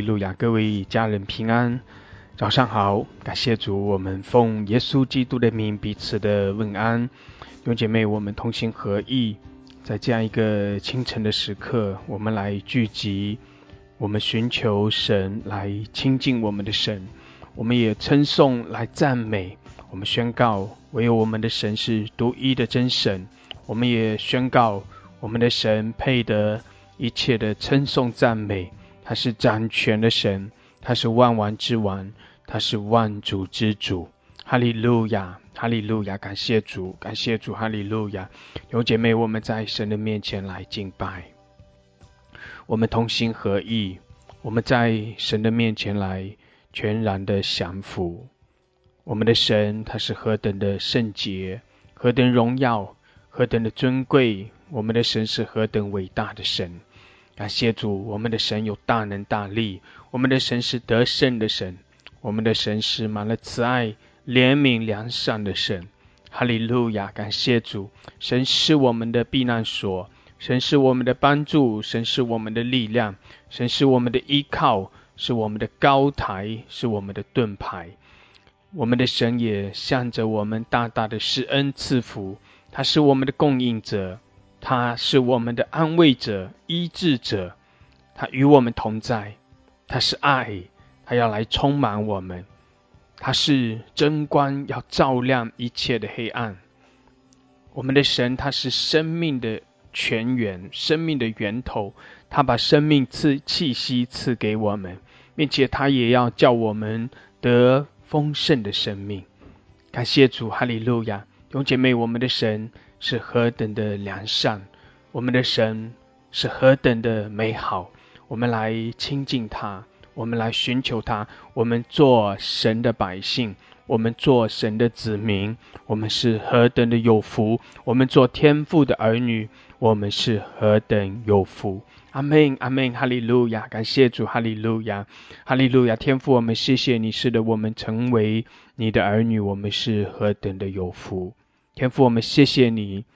路亚！各位家人平安，早上好，感谢主，我们奉耶稣基督的名彼此的问安。弟兄姐妹，我们同心合意，在这样一个清晨的时刻，我们来聚集，我们寻求神，来亲近我们的神，我们也称颂，来赞美，我们宣告，唯有我们的神是独一的真神，我们也宣告，我们的神配得一切的称颂赞美。他是掌权的神，他是万王之王，他是万主之主。哈利路亚，哈利路亚！感谢主，感谢主，哈利路亚！有姐妹，我们在神的面前来敬拜，我们同心合意，我们在神的面前来全然的降服。我们的神，他是何等的圣洁，何等荣耀，何等的尊贵！我们的神是何等伟大的神！感谢主，我们的神有大能大力，我们的神是得胜的神，我们的神是满了慈爱、怜悯、良善的神。哈利路亚！感谢主，神是我们的避难所，神是我们的帮助，神是我们的力量，神是我们的依靠，是我们的高台，是我们的盾牌。我们的神也向着我们大大的施恩赐福，他是我们的供应者。他是我们的安慰者、医治者，他与我们同在，他是爱，他要来充满我们，他是真光，要照亮一切的黑暗。我们的神，他是生命的泉源，生命的源头，他把生命赐气息赐给我们，并且他也要叫我们得丰盛的生命。感谢主，哈利路亚！弟兄姐妹，我们的神。是何等的良善，我们的神是何等的美好，我们来亲近他，我们来寻求他，我们做神的百姓，我们做神的子民，我们是何等的有福，我们做天父的儿女，我们是何等有福。阿门，阿门，哈利路亚，感谢主，哈利路亚，哈利路亚，天父，我们谢谢你，是的，我们成为你的儿女，我们是何等的有福。天父，我们谢谢你，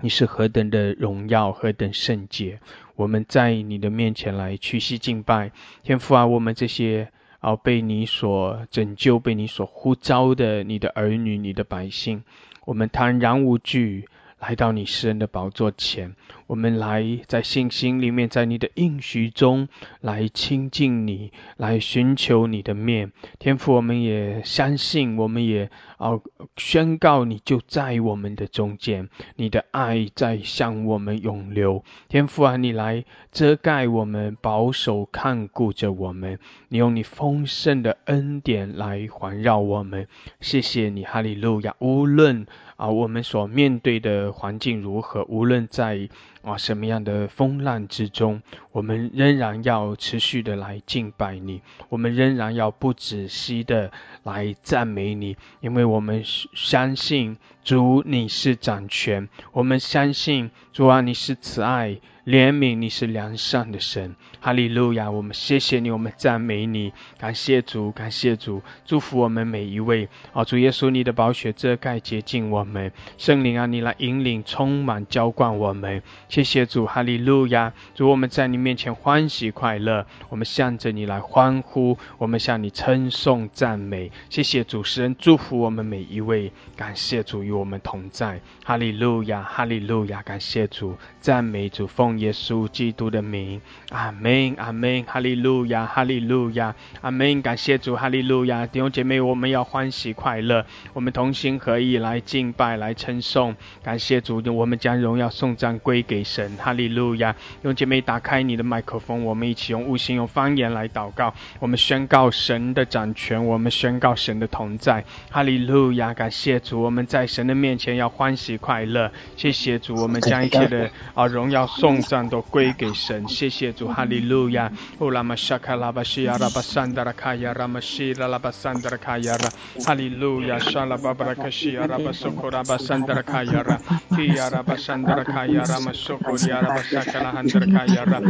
你是何等的荣耀，何等圣洁。我们在你的面前来屈膝敬拜。天父啊，我们这些啊被你所拯救、被你所呼召的你的儿女、你的百姓，我们坦然无惧。来到你诗人的宝座前，我们来在信心里面，在你的应许中来亲近你，来寻求你的面。天父，我们也相信，我们也啊宣告，你就在我们的中间，你的爱在向我们涌流。天父啊，你来遮盖我们，保守看顾着我们，你用你丰盛的恩典来环绕我们。谢谢你，哈利路亚。无论啊，我们所面对的环境如何，无论在啊什么样的风浪之中，我们仍然要持续的来敬拜你，我们仍然要不止息的来赞美你，因为我们相信主你是掌权，我们相信主啊你是慈爱。怜悯你是良善的神，哈利路亚！我们谢谢你，我们赞美你，感谢主，感谢主，祝福我们每一位。啊，主耶稣，你的宝血遮盖洁净我们，圣灵啊，你来引领、充满、浇灌我们。谢谢主，哈利路亚！主，我们在你面前欢喜快乐，我们向着你来欢呼，我们向你称颂赞美。谢谢主，持人祝福我们每一位，感谢主与我们同在，哈利路亚，哈利路亚！感谢主，赞美主，奉。耶稣基督的名，阿门，阿门，哈利路亚，哈利路亚，阿门。感谢主，哈利路亚。弟兄姐妹，我们要欢喜快乐，我们同心合意来敬拜，来称颂。感谢主，我们将荣耀颂赞归给神，哈利路亚。弟兄姐妹，打开你。的麦克风，我们一起用悟性、用方言来祷告。我们宣告神的掌权，我们宣告神的同在。哈利路亚！感谢主，我们在神的面前要欢喜快乐。谢谢主，我们将一切的啊荣耀颂赞都归给神。谢谢主，哈利路亚！乌拉玛沙卡拉巴西亚拉巴桑达拉卡亚拉玛西拉拉巴桑达拉卡亚拉，哈利路亚！沙拉巴巴拉卡西亚拉巴苏库拉巴桑达拉卡亚拉，基亚拉巴桑达拉卡亚拉玛苏库亚拉巴沙卡拉汉达拉卡亚拉，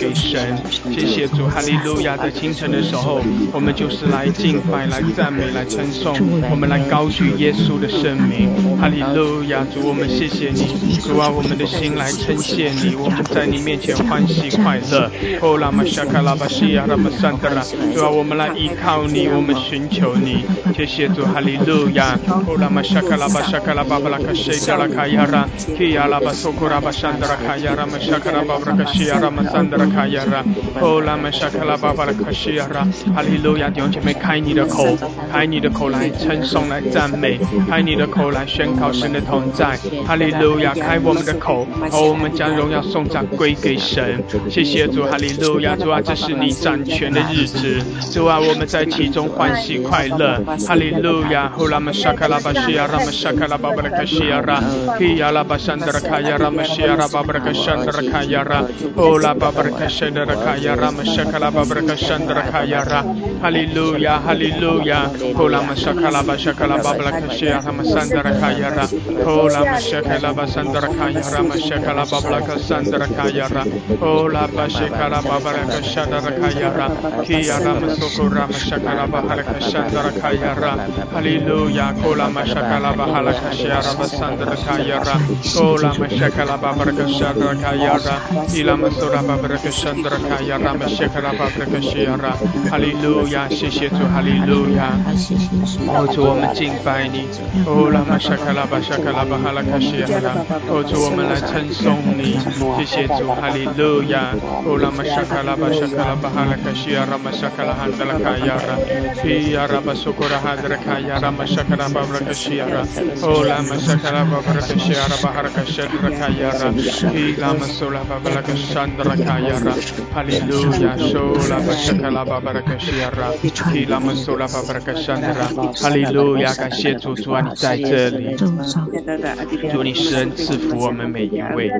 给神。谢谢主，哈利路亚！在清晨的时候，我们就是来敬拜、来赞美、来称颂，我们来高举耶稣的圣名。哈利路亚！主，我们谢谢你，主啊，我们的心来称谢你，我们在你面前欢喜快乐。哦，拉玛沙卡拉巴西亚拉巴桑德拉，主啊，我们来依靠你，我们寻求你。谢谢主，哈利路亚！哦，拉玛沙卡拉巴沙卡拉巴巴拉卡西达拉卡亚拉，基亚拉巴苏库拉巴桑德拉卡亚拉玛沙卡拉巴巴拉卡西亚拉玛桑德拉卡耶拉，哦拉玛沙卡拉巴巴拉卡西亚拉，哈利路亚，弟兄姐妹，开你的口，开你的口来称颂来赞美，开你的口来宣告神的同在，哈利路亚，开我们的口，哦我们将荣耀颂赞归给神，谢谢主，哈利路亚，主啊，这是你掌权的日子，主啊，我们在其中欢喜快乐，哈利路亚，哦拉玛沙卡拉巴西亚拉玛沙卡拉巴巴拉卡西亚拉，嘿呀拉巴山德拉卡亚拉玛西亚拉巴巴拉卡山德拉卡亚拉，哦拉巴巴拉。拉卡西亚拉，基亚拉巴山德拉卡亚拉玛西亚拉巴巴拉卡山德拉卡亚拉，哦拉巴巴拉卡山德拉卡亚拉玛沙卡拉巴巴拉卡山德卡亚拉，哈利路亚，哈利路亚！呼拉玛沙卡拉巴沙卡拉巴巴拉卡西亚拉玛山德拉卡亚拉，哦拉玛沙卡拉巴山德拉卡亚拉玛沙卡拉巴巴拉卡山德拉卡亚拉，哦拉巴沙卡拉巴巴拉卡山德拉卡亚拉，基亚拉玛苏库拉玛沙卡拉巴巴拉卡山德拉卡亚拉，哈利路亚！谢谢主，哈利路亚！哦主，我们敬拜你，哦拉玛沙卡拉巴沙卡拉巴哈拉卡西亚拉，哦主，我们来称颂你，谢谢主，哈利路亚！哦拉玛沙卡拉巴沙卡拉巴哈拉卡西亚拉玛沙卡拉哈德拉卡亚拉，伊亚拉巴苏库拉哈德拉卡亚拉玛沙卡拉巴拉卡西亚拉，哦拉玛沙卡拉巴巴拉卡西亚拉巴哈拉卡西亚拉卡亚拉，伊拉玛苏拉巴巴拉卡山德卡亚拉，哈利路亚！苏拉巴沙卡拉巴巴拉卡西亚拉，哈利路亚！感谢主，主啊，你在这里，主你施恩赐福我们每一位，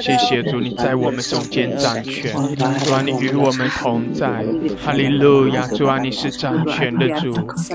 谢谢主，你在我们中间掌权，主啊，你与我们同在，哈利路亚！主啊，你是掌权的主，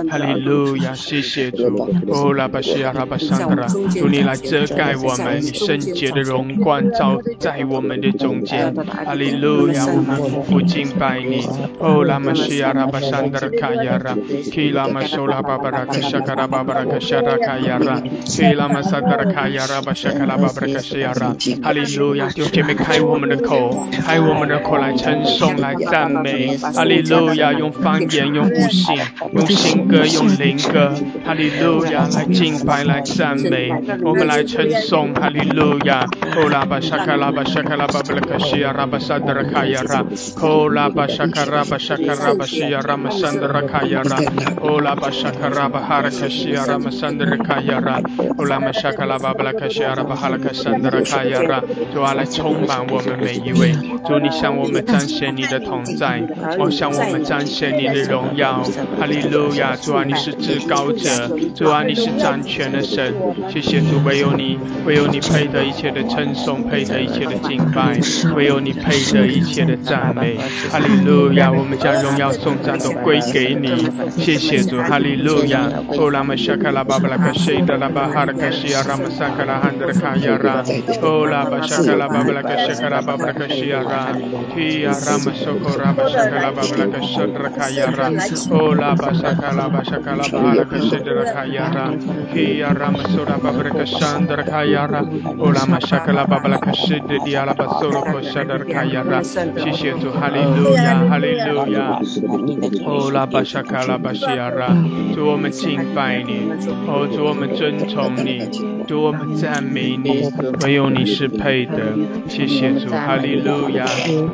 哈利路亚！谢谢主，哦拉巴西亚拉巴桑德拉，主你来遮盖我们，你圣洁的荣光照在我们的中间，哈利路亚！我们夫妇敬拜你，哦拉玛西亚拉巴桑德拉卡亚拉，基拉玛苏拉巴巴拉卡沙卡拉巴巴拉卡沙拉卡亚拉，基拉玛萨德拉卡亚拉巴沙卡拉巴巴拉卡西亚拉，哈利路亚！弟兄姐妹，开我们的口，开我们的口来称颂，来赞美，哈利路亚！用方言，用悟性，用新歌，用灵歌，哈利路亚！来敬拜，来赞美，我们来称颂，哈利路亚！哦拉巴沙卡拉巴沙卡拉巴巴拉卡西亚拉巴萨德拉卡亚拉，哦拉巴沙卡拉巴沙卡拉巴西亚拉玛萨德拉卡亚拉，哦拉巴沙卡拉巴哈拉卡西亚拉玛萨德拉卡亚拉，哦拉玛沙卡拉巴巴拉卡西亚拉巴哈拉卡萨德拉卡亚拉，主啊，来充满我们每一位，主你向我们彰显你的同在，哦向我们彰显你的荣耀，哈利路亚！主啊，你是至高者，主啊，你是掌权的神，谢谢主，唯有你，唯有你配得一切的称颂，配得一切的敬拜，唯有你配得一切的赞美，哈利路亚！我们将荣耀颂赞都归给你，谢谢主，哈利路亚！哦拉玛沙卡拉巴巴拉卡西达拉巴哈拉卡西亚拉玛萨卡拉汉德拉卡亚拉，哦拉巴沙卡拉巴巴拉卡西卡拉巴巴拉卡西亚拉，提亚拉玛索科拉巴沙卡拉巴巴拉卡西德拉卡亚拉，哦拉巴沙卡拉巴沙卡拉巴哈拉卡西德拉卡亚拉，提亚拉玛索拉巴巴拉卡山德拉卡亚拉，哦拉玛沙卡拉巴巴拉卡西德迪亚拉巴索罗科沙德拉卡亚拉，拉，谢谢主，哈利路亚，哈利路亚。哦，拉巴沙卡拉巴西亚拉，主我们敬拜你，哦，主我们尊崇你，主我们赞美你，唯有你是配的。谢谢主，哈利路亚。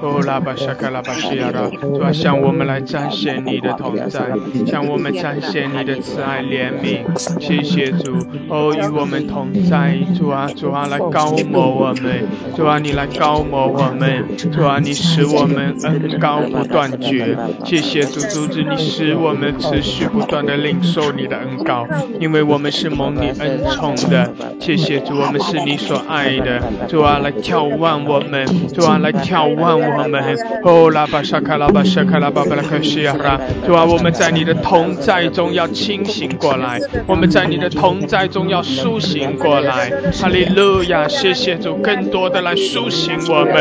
哦，拉巴沙卡拉巴西亚拉，主啊，向我们来彰显你的同在，向我们彰显你的慈爱怜悯。谢谢主，哦，与我们同在，主啊，主啊，来高摩我们，主啊，你来高摩我们，主啊，啊你使我们恩高不断绝。谢谢主，主子，你使我们持续不断的领受你的恩高，因为我们是蒙你恩宠的。谢谢主，我们是你所爱的。主啊，来眺望我们，主啊，来眺望我们。哦，拉巴沙卡拉巴沙卡拉巴巴拉克西亚拉，主啊，我们在你的同在中要清醒过来，我们在你的同在中要苏醒过来。哈利路亚，谢谢主，更多的来苏醒我们。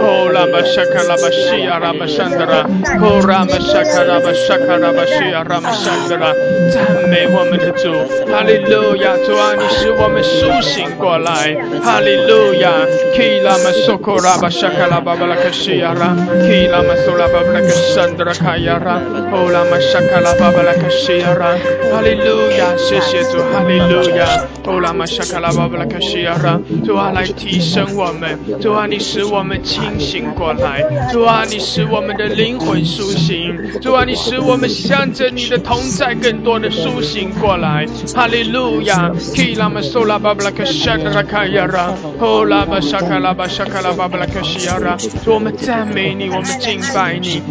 哦，拉巴沙卡拉巴西亚拉巴山德拉，哦，拉巴沙卡拉巴沙卡拉巴西亚拉巴山德拉，赞美我们的主。哈利路亚，主啊，你使我们苏醒过来。哈利路亚，Ki 拉玛苏库拉巴沙卡拉巴巴拉克西亚拉，Ki 拉玛苏拉巴巴拉克山德拉卡亚拉，哦，拉玛沙卡拉巴巴拉克西亚拉，哈利路亚，谢谢主，哈利路亚，哦，拉玛沙卡拉巴巴拉克西亚拉，主啊，来提升我们，主啊，你使我们清醒过来，主啊，你使我们的灵魂苏醒，主啊，你使我们向着你的同在更多的苏醒过来，哈利路亚，Ki 拉玛苏拉巴巴拉克山德拉卡亚拉，哦，拉玛沙卡拉巴沙卡拉巴巴拉克西亚拉，主我们赞美你，我们敬拜你。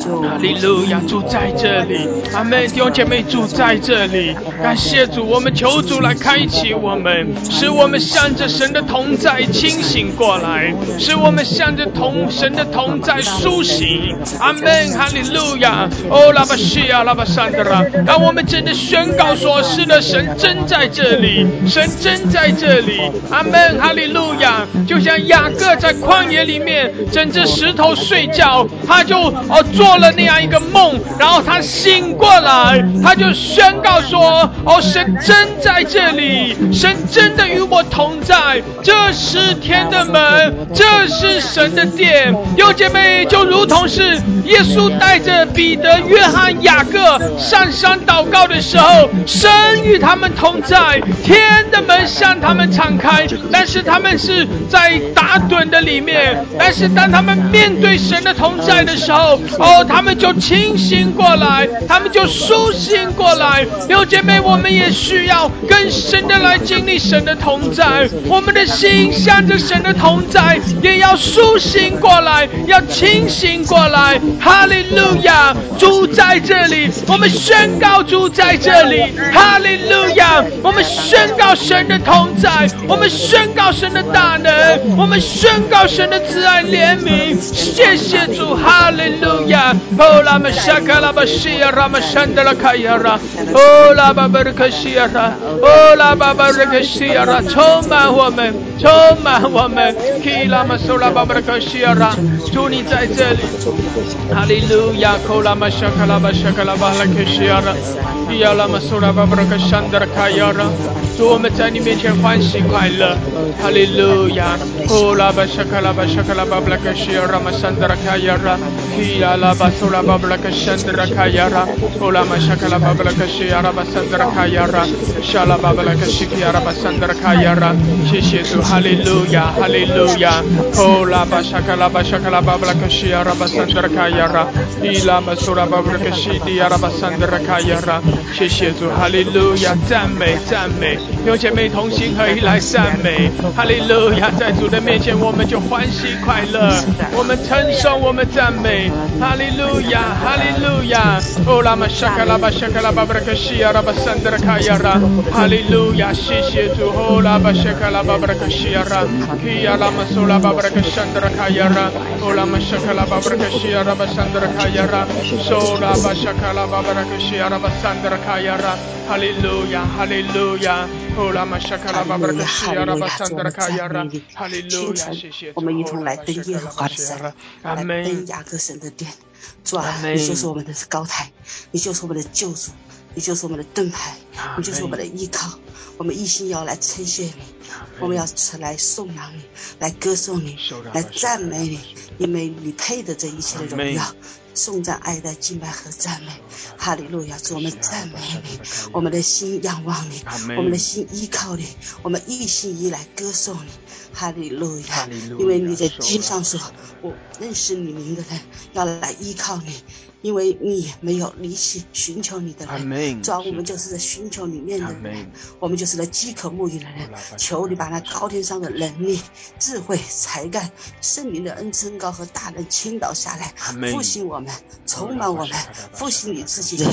哈利路亚，主在这里，阿门。弟兄姐妹，主在这里，感谢主，我们求主来开启我们，使我们向着神的同在清醒过来，使我们向着同神的同在苏醒，阿门。哈利路亚，哦，拉巴西亚，拉巴山德拉，让我们真的宣告说：是的，神真在这里，神真在这里，阿门。哈利路亚，就像雅各在旷野里面枕着石头睡觉，他就哦做。做了那样一个梦，然后他醒过来，他就宣告说：“哦，神真在这里，神真的与我同在，这是天的门，这是神的殿。”有姐妹就如同是耶稣带着彼得、约翰、雅各上山祷告的时候，神与他们同在，天的门向他们敞开，但是他们是在打盹的里面，但是当他们面对神的同在的时候，哦。他们就清醒过来，他们就苏醒过来。六姐妹，我们也需要更深的来经历神的同在，我们的心向着神的同在，也要苏醒过来，要清醒过来。哈利路亚，主在这里，我们宣告主在这里。哈利路亚，我们宣告神的同在，我们宣告神的大能，我们宣告神的慈爱怜悯。谢谢主，哈利路亚。哦，拉玛沙卡拉巴西亚，拉玛山德拉卡亚拉，哦，拉巴巴尔克西亚拉，哦，拉巴巴尔克西亚拉，充满我们，充满我们。基拉玛苏拉巴巴尔克西亚拉，主你在这里。哈利路亚，库拉玛沙卡拉巴沙卡拉巴拉克西亚拉，伊亚拉玛苏拉巴布拉克山德卡亚拉。主我们在你面前欢喜快乐，哈利路亚，库拉巴沙卡拉巴沙卡拉巴布拉克西亚拉玛山德卡亚拉，伊亚拉巴苏拉巴布拉克山德卡亚拉，库拉玛沙卡拉巴布拉克西亚拉巴山德卡亚拉，沙拉巴布拉克西亚拉巴山德卡亚拉。谢谢主，哈利路亚，哈利路亚，库拉巴沙卡拉。Ola bashakala bashakala babla kashiyara basandra kayara. Ila basura babla kashiyara basandra kayara. 谢谢主哈利路亚赞美赞美有姐妹同心合一来赞美。哈利路亚在主的面前我们就欢喜快乐。我们称颂我们赞美。哈利路亚，哈利路亚！哦，拉玛沙卡拉巴沙卡拉巴布拉克西亚拉巴桑德拉卡亚拉，哈利路亚！谢谢主，哦，拉巴沙卡拉巴布拉克西亚拉，基亚拉玛苏拉巴布拉克山德拉卡亚拉，哦，拉玛沙卡拉巴布拉克西亚拉巴桑德拉卡亚我们一同来登耶和华的山，阿门。雅各神的殿。主啊，你就是我们的高台，你就是我们的救主，你就是我们的盾牌，你就是我们的依靠。我们一心要来称谢你，我们要来颂扬你，来歌颂你，来赞美你，因为你配得这一切的荣耀。颂赞、爱戴、敬拜和赞美，哈利路亚！主，我们赞美你，我们的心仰望你，我们的心依靠你，我们一心一来歌颂你，哈利路亚！因为你在经上说，我认识你名的人要来依靠你。因为你没有离弃寻求你的人，主要我们就是在寻求里面的人，我们就是在饥渴沐浴的人。求你把那高天上的能力、智慧、才干、圣灵的恩赐高和大能倾倒下来，复兴我们，充满我们，复兴你自己的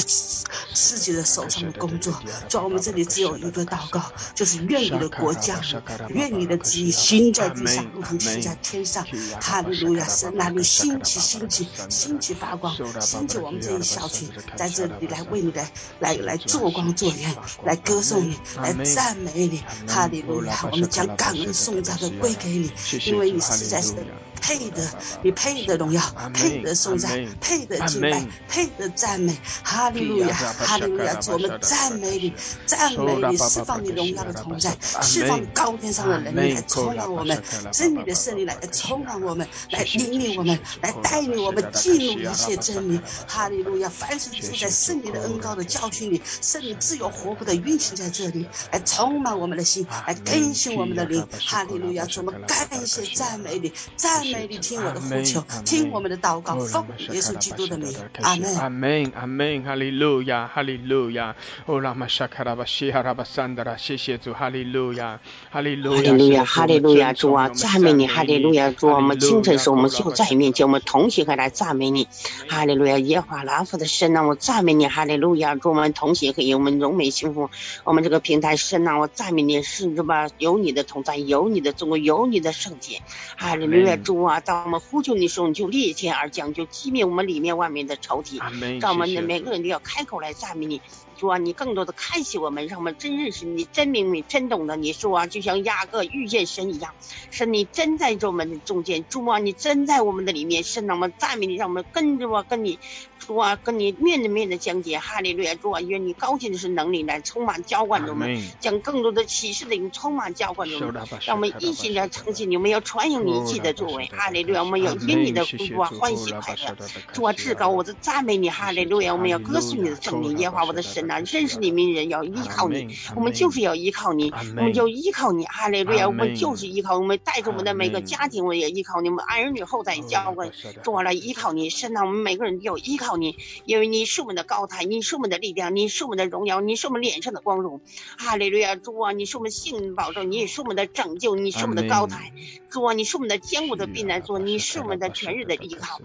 自己的手上的工作。主要我们这里只有一个祷告，就是愿你的国降临，愿你的旨意行在地上，如同行在天上。哈利路亚！神啊，你兴起，兴起，兴起发光。兴起我们这一小群在这里来为你来来来做光做盐，来歌颂你，来赞美你，哈利路亚！我们将感恩颂赞都归给你，因为你实在是配的，你配的荣耀，配的颂赞，配的敬拜，配的赞美，哈利路亚，哈利路亚！主我们赞美你，赞美你，释放你荣耀的同在，释放高天上的能力来充满我们，真理的胜利来充满我们，来引领我们，来带领我们进入一切真理。哈利路亚！凡是住在圣灵的恩高的教训里，圣灵自由活泼的运行在这里，来充满我们的心，来更新我们的灵。哈利路亚！我们感谢赞美你？赞美你，听我的呼求，听我们的祷告，奉耶稣基督的名。阿门。阿门。阿门。哈利路亚。哈利路亚。哦，拉玛沙卡拉巴西哈拉巴桑德拉，谢谢主。哈利路亚。哈利路亚。哈利路亚。主啊，赞美你。哈利路亚。主，我们清晨时我们就在面前，我们同行来赞美你。哈利路亚。耶华拉夫的神呐，我赞美你，哈利路亚！祝我们同行可以，我们荣美幸福。我们这个平台神呐，我赞美你，是这吧？有你的同在，有你的中国，有你的圣洁，哈利路亚！主啊，当我们呼求你时候，你就裂天而降，就击灭我们里面外面的仇敌。让我们每个人都要开口来赞美你。主啊，你更多的开启我们，让我们真认识你，真明明，真懂得你。说啊，就像雅各遇见神一样，是你真在我们的中间。主啊，你真在我们的里面。是，让我们赞美你，让我们跟着我，跟你。主啊，跟你面对面的讲解，哈利路亚！主啊，愿你高兴的是能力来充满浇灌着我们，将更多的启示灵充满浇灌着我们，让我们一心来诚信你，我们要传扬你自己的作为，哈利路亚！我们要因你的主啊欢喜快乐，主啊至高，我的赞美你，哈利路亚！我们要歌颂你的圣名，耶和华我的神啊，认识你名人要依靠你，我们就是要依靠你，我们就依靠你，哈利路亚！我们就是依靠，我们带着我们的每个家庭，我也依靠你们儿女后代浇灌，主啊来依靠你，神啊，我们每个人都要依靠。你，因为你是我们的高台，你是我们的力量，你是我们的荣耀，你是我们脸上的光荣。哈利路亚，主啊，你是我们幸运保证，你也是我们的拯救，你是我们的高台。主啊，你是我们的坚固的避难所，你是我们的全日的依靠。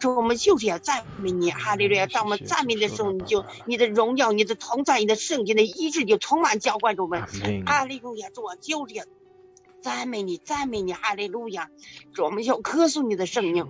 主，我们就是要赞美你。哈利路亚，当我们赞美的时候，你就你的荣耀、你的同在、你的圣洁的医治就充满浇灌着我们。哈利路亚，主啊，就是要赞美你，赞美你。哈利路亚，主，我们要歌颂你的圣名。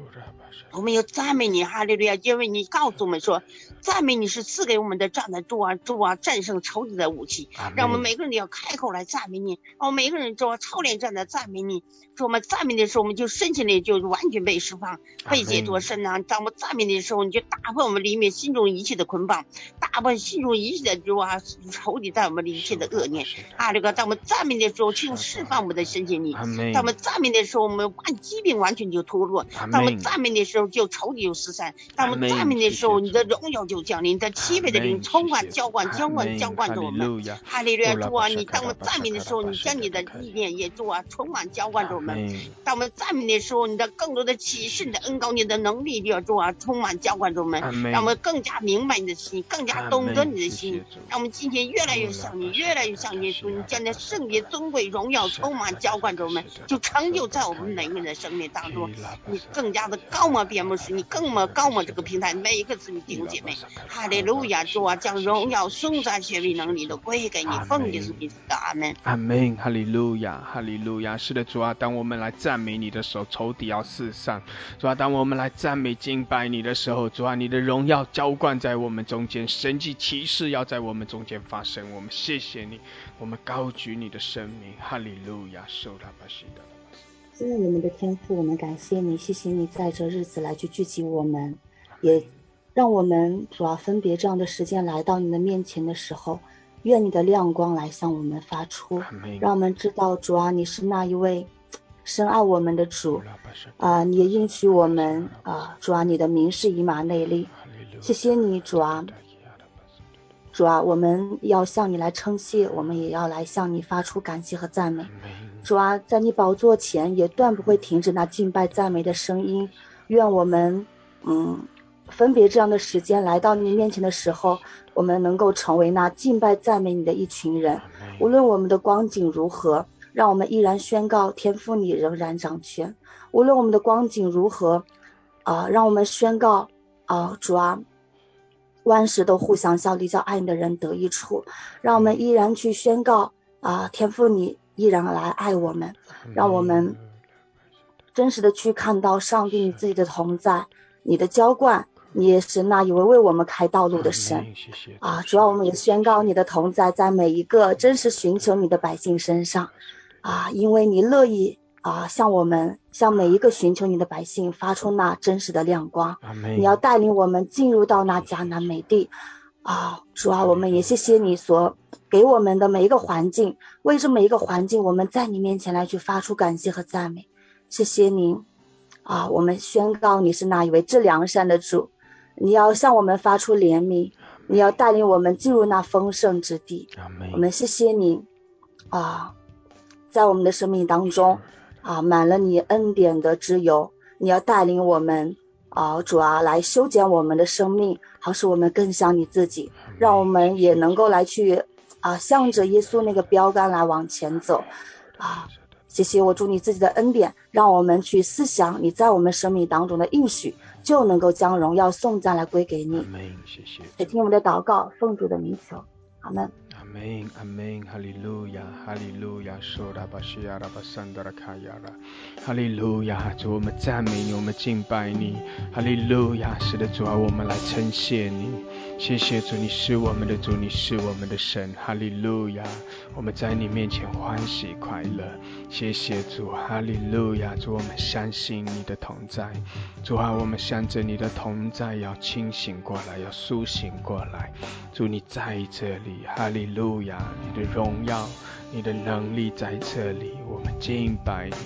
我们要赞美你，哈利路亚！因为你告诉我们说，赞美你是赐给我们的战的主啊主啊，战胜仇敌的武器。让我们每个人都要开口来赞美你，我们每个人做操练站在赞美你。说我们赞美的时候，我们就身心里就完全被释放，被解脱身啊！当我们赞美的时候，你就打破我们里面心中一切的捆绑，打破心中一切的主啊仇敌在我们里一切的恶念。啊，这个当我们赞美的时候，就释放我们的身心里。当我们赞美的时候，我们完疾病完全就脱落。当我们赞美的时候，就仇敌就失散。当我们赞美的时候，你的荣耀就降临，在七倍的灵充满浇灌、浇灌、浇灌着我们。哈利路亚。主啊！你当我们赞美的时候，你将你的意念也主啊充满浇灌着我们。当我们赞美的时候，你的更多的启示、你的恩高、你的能力，要主啊，充满浇灌着我们，让我们更加明白你的心，更加懂得你的心，让我们今天越来越像你，越来越像耶稣，你将那圣洁、尊贵、荣耀充满浇灌着我们，就成就在我们每个人的生命当中，你更加的高摩遍牧师，你更么高么这个平台每一个子女弟兄姐妹，哈利路亚，主啊，将荣耀、颂赞、权柄、能力都归给你，奉耶稣基督的阿门。阿门，哈利路亚，哈利路亚，是的，主啊，当我们来赞美你的时候，仇敌要四散；主啊，当我们来赞美敬拜你的时候，主啊，你的荣耀浇灌在我们中间，神迹奇事要在我们中间发生。我们谢谢你，我们高举你的生命，哈利路亚，受他巴西的。现在我们的天父，我们感谢你，谢谢你在这日子来去聚集我们。也让我们主要分别这样的时间来到你的面前的时候，愿你的亮光来向我们发出，让我们知道主啊，你是那一位深爱我们的主啊，你也应许我们啊，主啊，你的名是以马内利，谢谢你主啊。主啊，我们要向你来称谢，我们也要来向你发出感谢和赞美。主啊，在你宝座前也断不会停止那敬拜赞美的声音。愿我们，嗯，分别这样的时间来到你面前的时候，我们能够成为那敬拜赞美你的一群人。无论我们的光景如何，让我们依然宣告天赋你仍然掌权。无论我们的光景如何，啊，让我们宣告啊，主啊。万事都互相效力，叫爱你的人得益处。让我们依然去宣告啊，天父，你依然来爱我们。让我们真实的去看到上帝你自己的同在，你的浇灌，你也是那一位为我们开道路的神。啊，主要我们也宣告你的同在在每一个真实寻求你的百姓身上。啊，因为你乐意。啊，向我们，向每一个寻求你的百姓发出那真实的亮光。你要带领我们进入到那迦南美地。啊，主啊，我们也谢谢你所给我们的每一个环境，为这每一个环境，我们在你面前来去发出感谢和赞美。谢谢您。啊，我们宣告你是那一位至良善的主。你要向我们发出怜悯，你要带领我们进入那丰盛之地。我们谢谢你。啊，在我们的生命当中。啊，满了你恩典的之由，你要带领我们啊，主啊，来修剪我们的生命，好使我们更像你自己，让我们也能够来去啊，向着耶稣那个标杆来往前走啊。谢谢我祝你自己的恩典，让我们去思想你在我们生命当中的应许，就能够将荣耀颂赞来归给你。谢谢。也听我们的祷告，奉主的名求，阿门。阿门，阿门，哈利路亚，哈利路亚，苏拉巴西亚拉巴桑德拉卡亚拉，哈利路亚，主我们赞美你，我们敬拜你，哈利路亚，是的主啊，我们来称谢你。谢谢主，你是我们的主，你是我们的神，哈利路亚！我们在你面前欢喜快乐。谢谢主，哈利路亚！主，我们相信你的同在。主啊，我们向着你的同在要清醒过来，要苏醒过来。主，你在这里，哈利路亚！你的荣耀，你的能力在这里，我们敬拜你。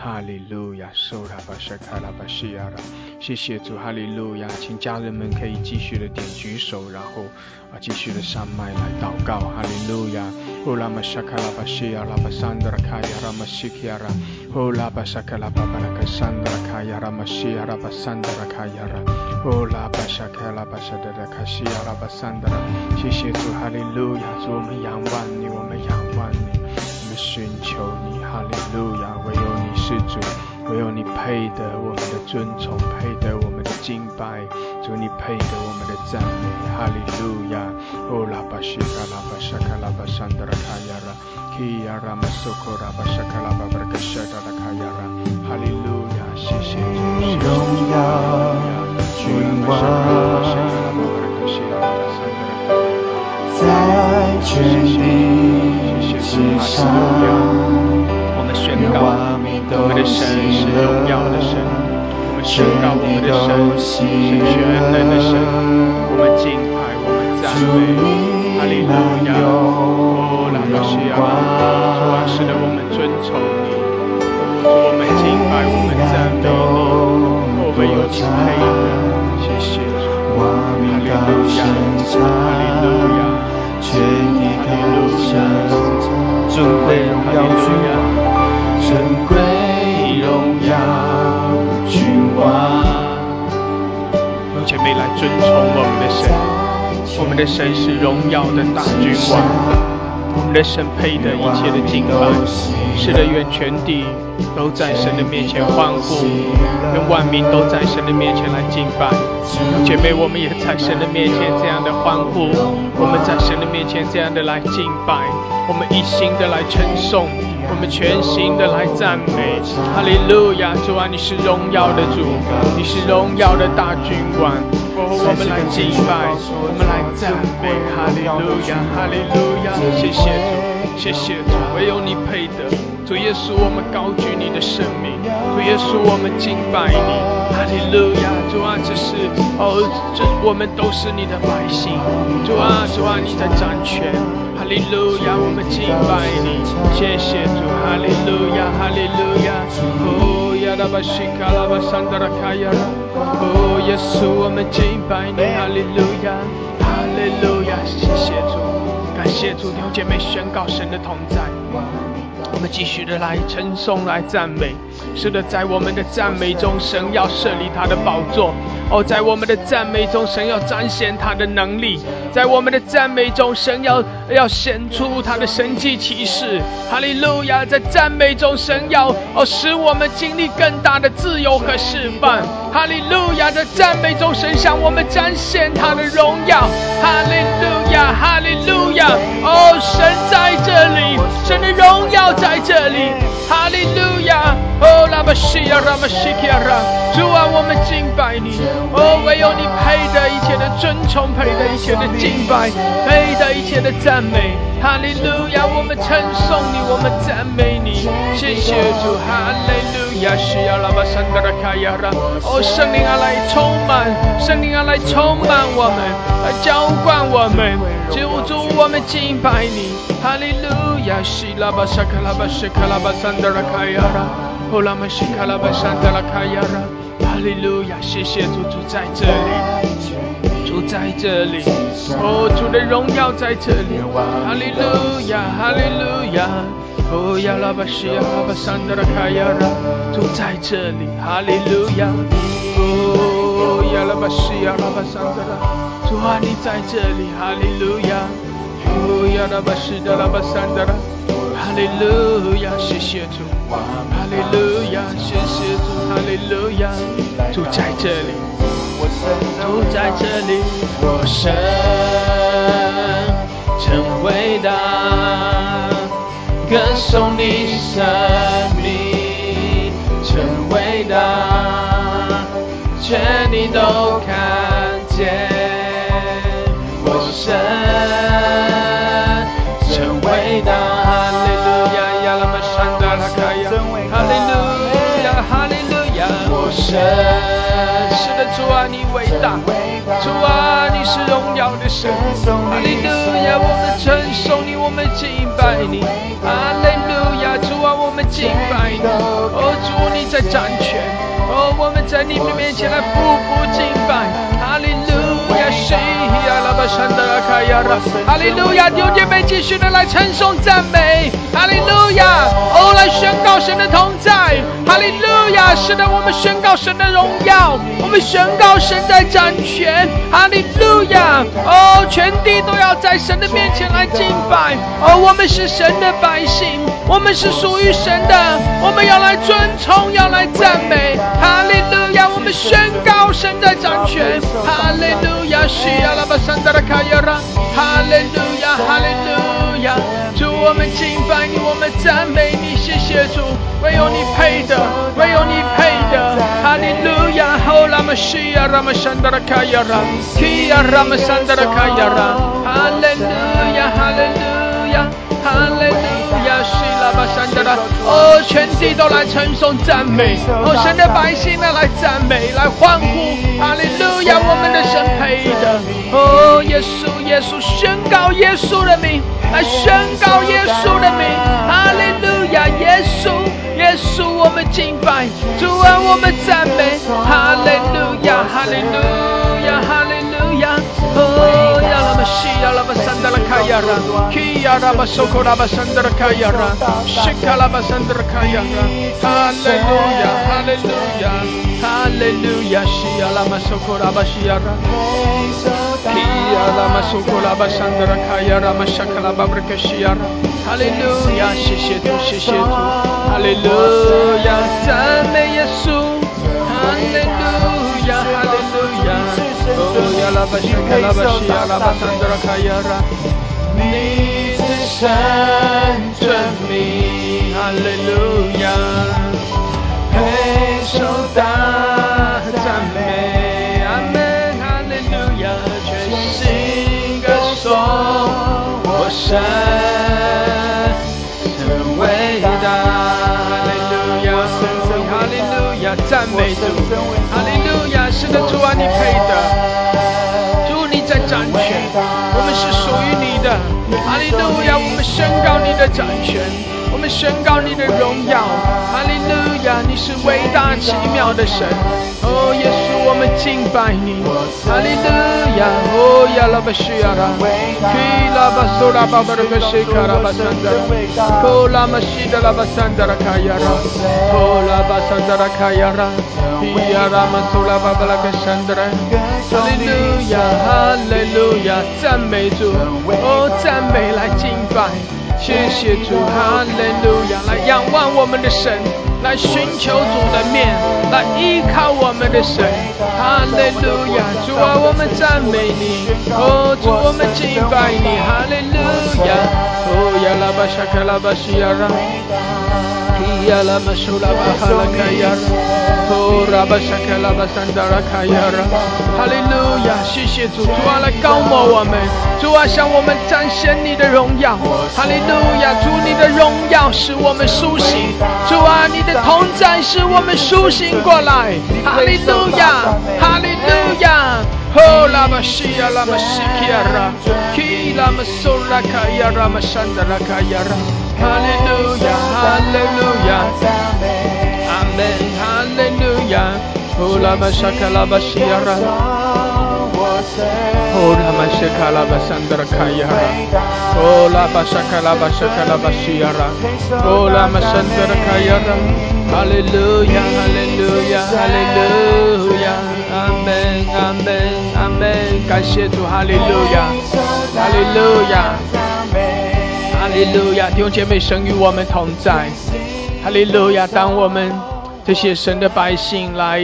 哈利路亚，受拉巴沙卡拉巴西亚拉，谢谢主，哈利路亚，请家人们可以继续的点举手，然后啊继续的上麦来祷告，哈利路亚。呼拉玛沙卡拉巴西亚拉巴桑德拉卡亚拉玛西基亚拉，呼拉巴沙卡拉巴巴拉卡桑德拉卡亚拉玛西亚拉巴桑德拉卡亚拉，呼拉巴沙卡拉巴沙德拉卡西亚拉巴桑德拉，谢谢主，哈利路亚，主我们仰望你，我们仰望你，我们寻求你，哈利路亚，是主，唯有你配得我们的尊崇，配得我们的敬拜，主你配得我们的赞美，哈利路亚。哦，拉巴西卡拉巴沙卡拉巴山德拉卡亚拉，基亚拉马苏库拉巴沙卡拉巴布拉卡沙达拉卡亚拉，哈利路亚，谢谢主。荣耀君王，在全地之上。我们宣告，我们的神是荣耀的神。我们宣告，我们的神是全能的神。我们敬拜，我们赞美，哈利路亚。哦，拉巴西亚，主啊，使得我们尊崇你。主，我们敬拜，我们赞美你。我们有你配的，谢谢主。哈利路亚，哈利路亚，全地的神，尊贵荣耀君王。珍贵荣耀君王，用姐妹来尊崇我们的神，我们的神是荣耀的大君王，我们的神配得一切的敬拜，是的，愿全地都在神的面前欢呼，愿万民都在神的面前来敬拜。姐妹，我们也在神的面前这样的欢呼，我们在神的面前这样的来敬拜，我们一心的来称颂。我们全心的来赞美，哈利路亚！主啊，你是荣耀的主，你是荣耀的大君王。我们来敬拜，我们来赞美，哈利路亚，哈利路亚！谢谢主，谢谢主，唯有你配得。主耶稣，我们高举你的生命，主耶稣，我们敬拜你，哈利路亚！主啊，这是哦，这我们都是你的百姓，主啊，主啊，你在掌权，哈利路亚！我们敬拜你，谢谢主，哈利路亚，哈利路亚！哦，亚拉巴西卡拉巴桑德拉卡亚拉，哦，耶稣，我们敬拜你，哈利路亚，哈利路亚！谢谢主，感谢主，弟兄姐妹宣告神的同在。我们继续的来称颂，来赞美。是的，在我们的赞美中，神要设立他的宝座。哦，在我们的赞美中，神要彰显他的能力；在我们的赞美中，神要要显出他的神迹奇事。哈利路亚！在赞美中，神要哦使我们经历更大的自由和释放。哈利路亚！在赞美中，神向我们彰显他的荣耀。哈利路亚！哈利路亚！哦，神在这里，神的荣耀在这里。哈利路亚！哦，拉巴西亚，拉巴西亚，主啊，我们敬拜你。哦，唯有你配得一切的尊崇，配得一切的敬拜，配得一切的赞美。哈利路亚，我们称颂你，我们赞美你。谢谢主，哈利路亚，西亚拉巴山德拉卡亚拉。哦，圣灵啊，来充满，圣灵啊，来充满我们，来浇灌我们。救主，我们敬拜你。哈利路亚，西拉巴沙卡拉巴西卡拉巴山德拉卡亚拉。哦，拉玛西卡拉巴山德拉卡亚拉，哈利路亚，谢谢主，主在这里，在这里，哦，主的荣耀在这里，哈利路亚，哈利路亚，哦，亚拉巴西亚拉巴山德拉卡亚拉，主在这里，哈利路亚，哦，亚拉巴西亚拉巴山德拉，主啊，你在这里，哈利路亚，哦，亚拉巴西德拉巴山德拉，哈利路亚，谢谢主。哈利路亚，谢谢主，哈利路亚，主在这里，主在这里，我神真伟大，歌颂你生命真伟大，全你都看见，我神神，是的，主啊，你伟大，主啊，你是荣耀的神，哈利路亚，我们称颂你，我们敬拜你，哈利路亚，主啊，我们敬拜你，哦，主你在掌权，哦，我们在你面前来步步敬拜，哈利路亚，西亚拉巴山德拉卡亚拉，哈利路亚，弟兄姐妹继续的来称颂赞美，哈利路亚，哦，来宣告神的同在，哈利路亚，是的，我们宣告。神的荣耀，我们宣告神在掌权，哈利路亚！哦，全地都要在神的面前来敬拜。哦，我们是神的百姓，我们是属于神的，我们要来尊崇，要来赞美，哈利路亚！我们宣告神在掌权，哈利路亚！西亚拉巴山达拉卡亚拉，哈利路亚，哈利路亚！主，我们敬拜你，我们赞美你，谢谢主，唯有你配的，唯有你配的。哈利路亚，哈拉玛西亚，拉玛山达拉卡亚拉，基亚拉玛山达拉卡亚拉，哈利路亚，哈利路亚，哈利路亚，拉玛山的拉，哦，全地都来称颂赞美，哦，神的百姓们来赞美，来欢呼，哈利路亚，我们的神配的，哦，耶稣，耶稣，宣告耶稣的名，来宣告耶稣的名，哈利路亚，耶稣。耶稣，我们敬拜，主啊，我们赞美，哈利路亚，哈利路亚，哈利。哦，亚拉巴西亚拉巴山德拉卡亚拉，基亚拉巴苏库拉巴山德拉卡亚拉，西卡拉巴山德拉卡亚拉，哈哦，亚拉巴西，亚拉巴西，亚拉巴山德拉卡亚拉，你，配受大赞美，阿门，哈利路亚，全心歌颂我神，真伟大。亚，赞美主，哈利路亚，是的，主啊，你配的，我们是属于你的，哈利路亚，我们宣告你的掌权。我们宣告你的荣耀，哈利路亚！你是伟大奇妙的神，哦，耶稣，我们敬拜你，哈利路亚！哦，亚拉巴西亚拉，基拉巴苏拉巴巴的克西卡拉巴桑德拉，库拉马西德拉巴桑德拉卡亚拉，库拉巴桑德拉卡亚拉，伊亚拉马苏拉巴巴拉克桑德拉，哈利路亚，哈利路亚！赞美主，哦，赞美来敬拜。谢谢主，哈利路亚！来仰望我们的神，来寻求主的面，来依靠我们的神，哈利路亚！主啊，我们赞美你，哦，主我们敬拜你，哈利路亚！哦亚拉巴沙卡拉巴西亚拉。亚拉玛苏拉巴哈拉卡亚拉，哦拉巴沙卡拉巴桑达拉卡亚拉，哈利路亚！谢谢主，主啊来高摩我们，主啊向我们展现你的荣耀，哈利路亚！主你的荣耀使我们苏醒，主啊你的同在使我们苏醒过来，哈利路亚，哈利路亚！哦拉巴西亚拉玛西基亚拉，基拉玛苏拉卡亚拉玛桑达拉卡亚拉。哈利路亚，哈利路亚，阿门，阿门，阿门，感谢主，哈利路亚，哈利路亚。哈利路亚，弟兄姐妹，神与我们同在。哈利路亚，当我们这些神的百姓来，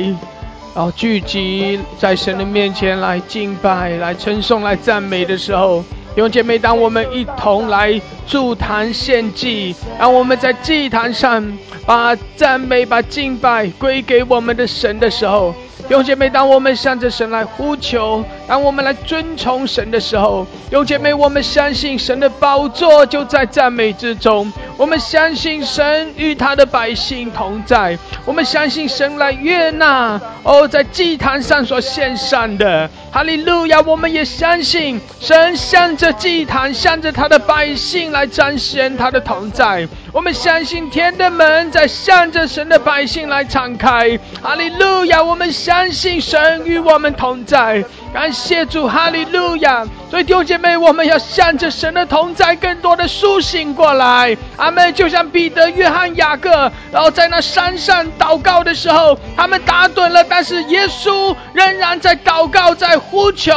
然后聚集在神的面前来敬拜、来称颂、来赞美的时候，弟兄姐妹，当我们一同来祝坛献祭，让我们在祭坛上把赞美、把敬拜归给我们的神的时候。弟兄姐妹，当我们向着神来呼求，当我们来尊崇神的时候，弟兄姐妹，我们相信神的宝座就在赞美之中。我们相信神与他的百姓同在，我们相信神来悦纳哦，在祭坛上所献上的哈利路亚。我们也相信神向着祭坛，向着他的百姓来彰显他的同在。我们相信天的门在向着神的百姓来敞开，哈利路亚！我们相信神与我们同在。感谢主，哈利路亚！所以弟兄姐妹，我们要向着神的同在，更多的苏醒过来。阿门！就像彼得、约翰、雅各，然后在那山上祷告的时候，他们打盹了，但是耶稣仍然在祷告，在呼求。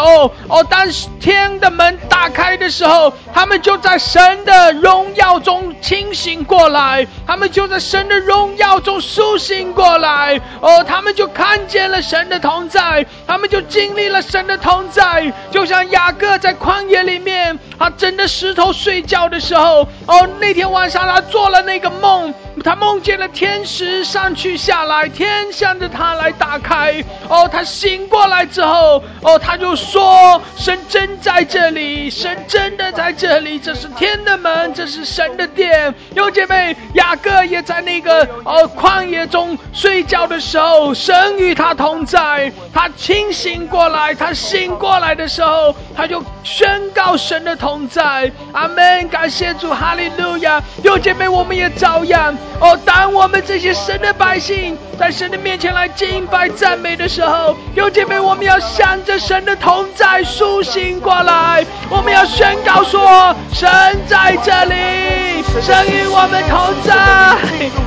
哦，当天的门打开的时候，他们就在神的荣耀中清醒过来，他们就在神的荣耀中苏醒过来。哦，他们就看见了神的同在，他们就经历了神。的同在，就像雅各在旷野里面，他枕着石头睡觉的时候，哦，那天晚上他做了那个梦。他梦见了天使上去下来，天向着他来打开。哦，他醒过来之后，哦，他就说：“神真在这里，神真的在这里，这是天的门，这是神的殿。”有姐妹雅各也在那个哦旷野中睡觉的时候，神与他同在。他清醒过来，他醒过来的时候，他就宣告神的同在。阿门！感谢主，哈利路亚！有姐妹，我们也照样。哦，当我们这些神的百姓在神的面前来敬拜赞美的时候，有姐妹，我们要向着神的同在苏醒过来。我们要宣告说：神在这里，神与我们同在。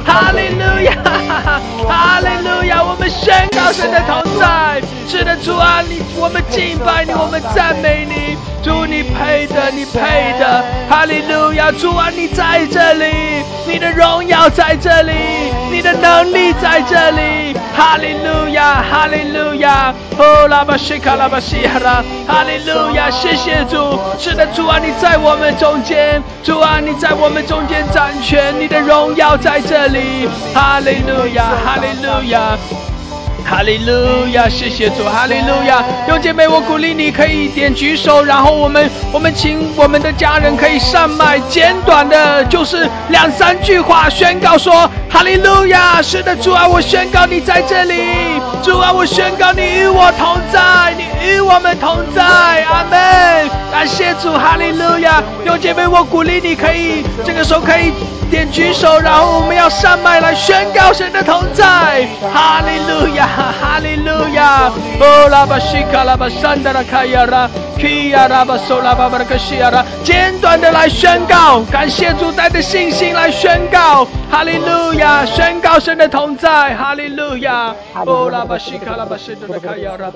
哈利路亚，哈利路亚！我们宣告神的同在。是的，主啊，你我们敬拜你，我们赞美你。主，你配的，你配的。哈利路亚，主啊，你在这里，你的荣耀。在这里，你的能力在这里，哈利路亚，哈利路亚，哦，拉巴西卡拉巴西哈拉，哈利路亚，谢谢主，是的，主啊，你在我们中间，主啊，你在我们中间掌权，你的荣耀在这里，哈利路亚，哈利路亚。哈利路亚，谢谢主，哈利路亚。有姐妹，我鼓励你可以点举手，然后我们我们请我们的家人可以上麦，简短的，就是两三句话宣告说哈利路亚。是的，主啊，我宣告你在这里，主啊，我宣告你与我同在，你与我们同在，阿门。感谢主，哈利路亚。有姐妹，我鼓励你可以这个时候可以。点举手，然后我们要上麦来宣告神的同在。哈利路亚，哈利路亚。哦，拉巴西卡拉巴山达拉卡亚拉，基亚拉巴索拉巴巴拉克西亚拉。简短的来宣告，感谢主带着信心来宣告。哈利路亚，宣告神的同在。哈利路亚。哦，拉巴西卡拉巴山达拉卡亚拉。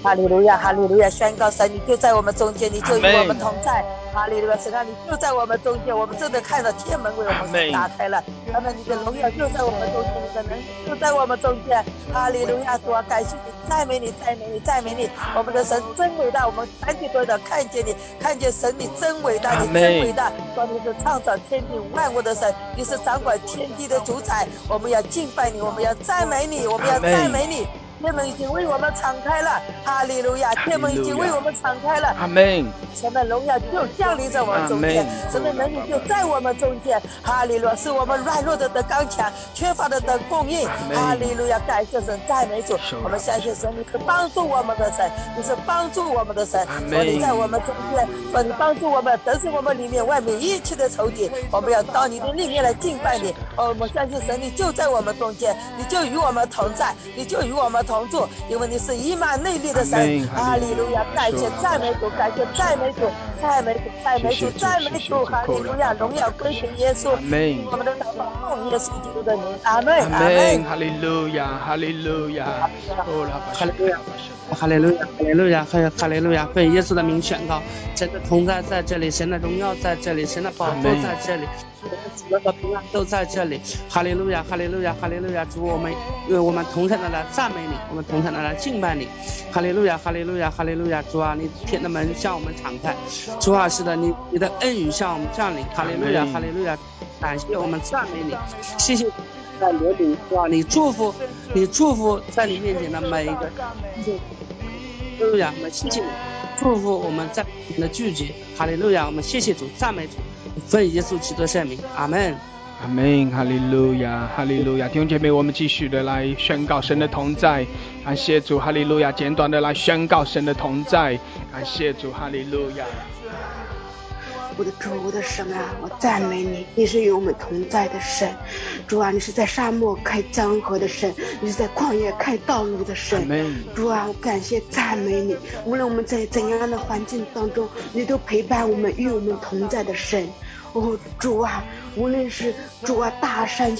哈利路亚，哈利路亚，宣告神，你就在我们中间，你就与我们同在。哈利路亚，神啊，你就在我们中间，我们真的看到天门为我们打开了。他们，你的荣耀就在我们中间，你的能力就在我们中间。哈利路亚，主啊，感谢你，赞美你，赞美你，赞美你，我们的神真伟大，我们赶紧多的看见你，看见神你真伟大，你真伟大，说你是创造天地万物的神，你是掌管天地的主宰，我们要敬拜你，我们要赞美你，我们要赞美你。天门已经为我们敞开了，哈利路亚！天门已经为我们敞开了，阿门。神的荣耀就降临在我们中间，神的能力就在我们中间，哈利路亚！是我们软弱的得刚强，缺乏的得供应，哈利路亚！感谢神，赞美主，我们相信神，你是帮助我们的神，你是帮助我们的神，所以在我们中间，说你帮助我们，得胜我们里面外面一切的仇敌，我们要到你的里面来敬拜你。哦，我们相信神，你就在我们中间，你就与我们同在，你就与我们。同住，因为你是以马内利的神，哈利路亚，感谢赞美主，感谢赞美主，赞美主，赞美主，赞美主，哈利路亚，荣耀归给耶稣，我们的祷告奉耶稣基督的名，阿门，阿门，哈利路亚，哈利路亚，哈利路亚。哈利路亚，哈利路亚，哈哈利路亚，奉耶稣的名宣告，神的同在在这里，神的荣耀在这里，神的宝座在这里，神的平安都在这里。哈利路亚，哈利路亚，哈利路亚，主我们，我们同城的来赞美你，我们同城的来敬拜你。哈利路亚，哈利路亚，哈利路亚，主啊，你天的门向我们敞开，主啊，是的，你你的恩雨向我们降临。哈利路亚，哈利路亚，感谢我们赞美你，谢谢在主啊，你祝福，你祝福在你面前的每一个。哈利路亚，我们亲近你，祝福我们在不停的聚集。哈利路亚，我们谢谢主，赞美主，奉耶稣基督圣名，阿门，阿门，哈利路亚，哈利路亚，弟兄姐妹，我们继续的来宣告神的同在，感谢主，哈利路亚，简短的来宣告神的同在，感谢主，哈利路亚。我的主，我的神啊，我赞美你，你是与我们同在的神。主啊，你是在沙漠开江河的神，你是在旷野开道路的神。主啊，我感谢赞美你，无论我们在怎样的环境当中，你都陪伴我们，与我们同在的神。哦，主啊，无论是主啊大山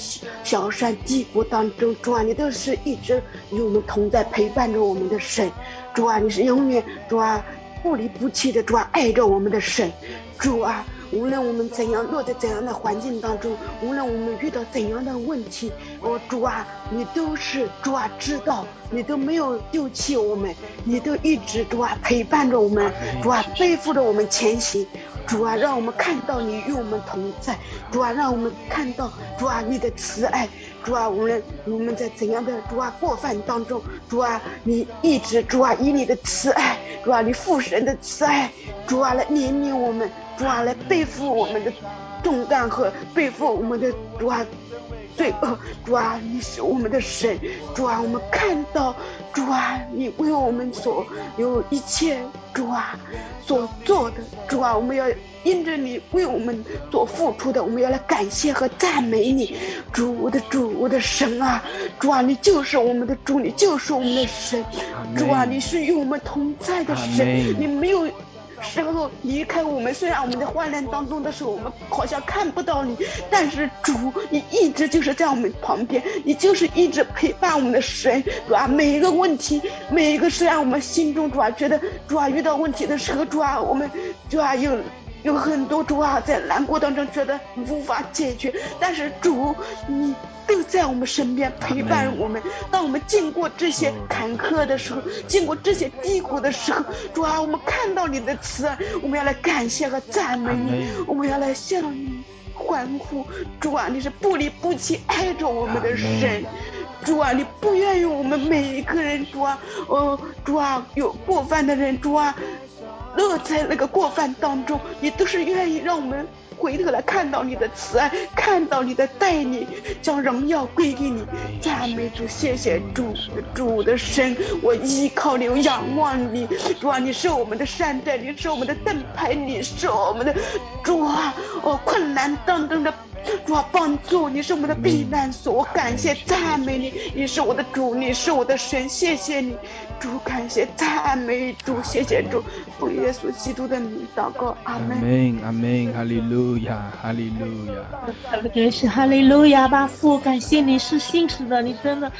小山低谷当中，主啊，你都是一直与我们同在，陪伴着我们的神。主啊，你是永远主啊不离不弃的主啊爱着我们的神。主啊，无论我们怎样落在怎样的环境当中，无论我们遇到怎样的问题，哦，主啊，你都是主啊知道，你都没有丢弃我们，你都一直主啊陪伴着我们，主啊背负着我们前行，主啊让我们看到你与我们同在，主啊让我们看到主啊你的慈爱，主啊无论我们在怎样的主啊过犯当中，主啊你一直主啊以你的慈爱，主啊你父神的慈爱，主啊来怜悯我们。主啊，来背负我们的重担和背负我们的主啊罪恶。主啊，你是我们的神。主啊，我们看到主啊，你为我们所有一切主啊所做的。主啊，我们要因着你为我们所付出的，我们要来感谢和赞美你。主，我的主，我的神啊！主啊，你就是我们的主，你就是我们的神。主啊，你是与我们同在的神，你没有。时候离开我们，虽然我们在患难当中的时候，我们好像看不到你，但是主，你一直就是在我们旁边，你就是一直陪伴我们的神，主啊，每一个问题，每一个虽然我们心中主啊觉得主啊遇到问题的时候，主啊我们主啊有有很多主啊在难过当中觉得无法解决，但是主你。都在我们身边陪伴我们。当我们经过这些坎坷的时候，经过这些低谷的时候，主啊，我们看到你的慈爱，我们要来感谢和赞美你，我们要来向你欢呼。主啊，你是不离不弃爱着我们的神。主啊，你不愿意我们每一个人，主啊，哦，主啊，有过犯的人，主啊，乐在那个过犯当中，你都是愿意让我们。回头来看到你的慈爱，看到你的带领，将荣耀归给你，赞美主，谢谢主，主的神，我依靠你，我仰望你，主啊，你是我们的山寨，你是我们的盾牌，你是我们的主啊，哦，困难当中的。主啊，帮助你是我们的避难所，我感谢赞美你，你是我的主，你是我的神，谢谢你，主感谢赞美主，谢谢主，奉耶稣基督的名祷告，阿门，阿门，哈利路亚，哈利路亚，真是哈利路亚吧，父，感谢你是信实的，你真的。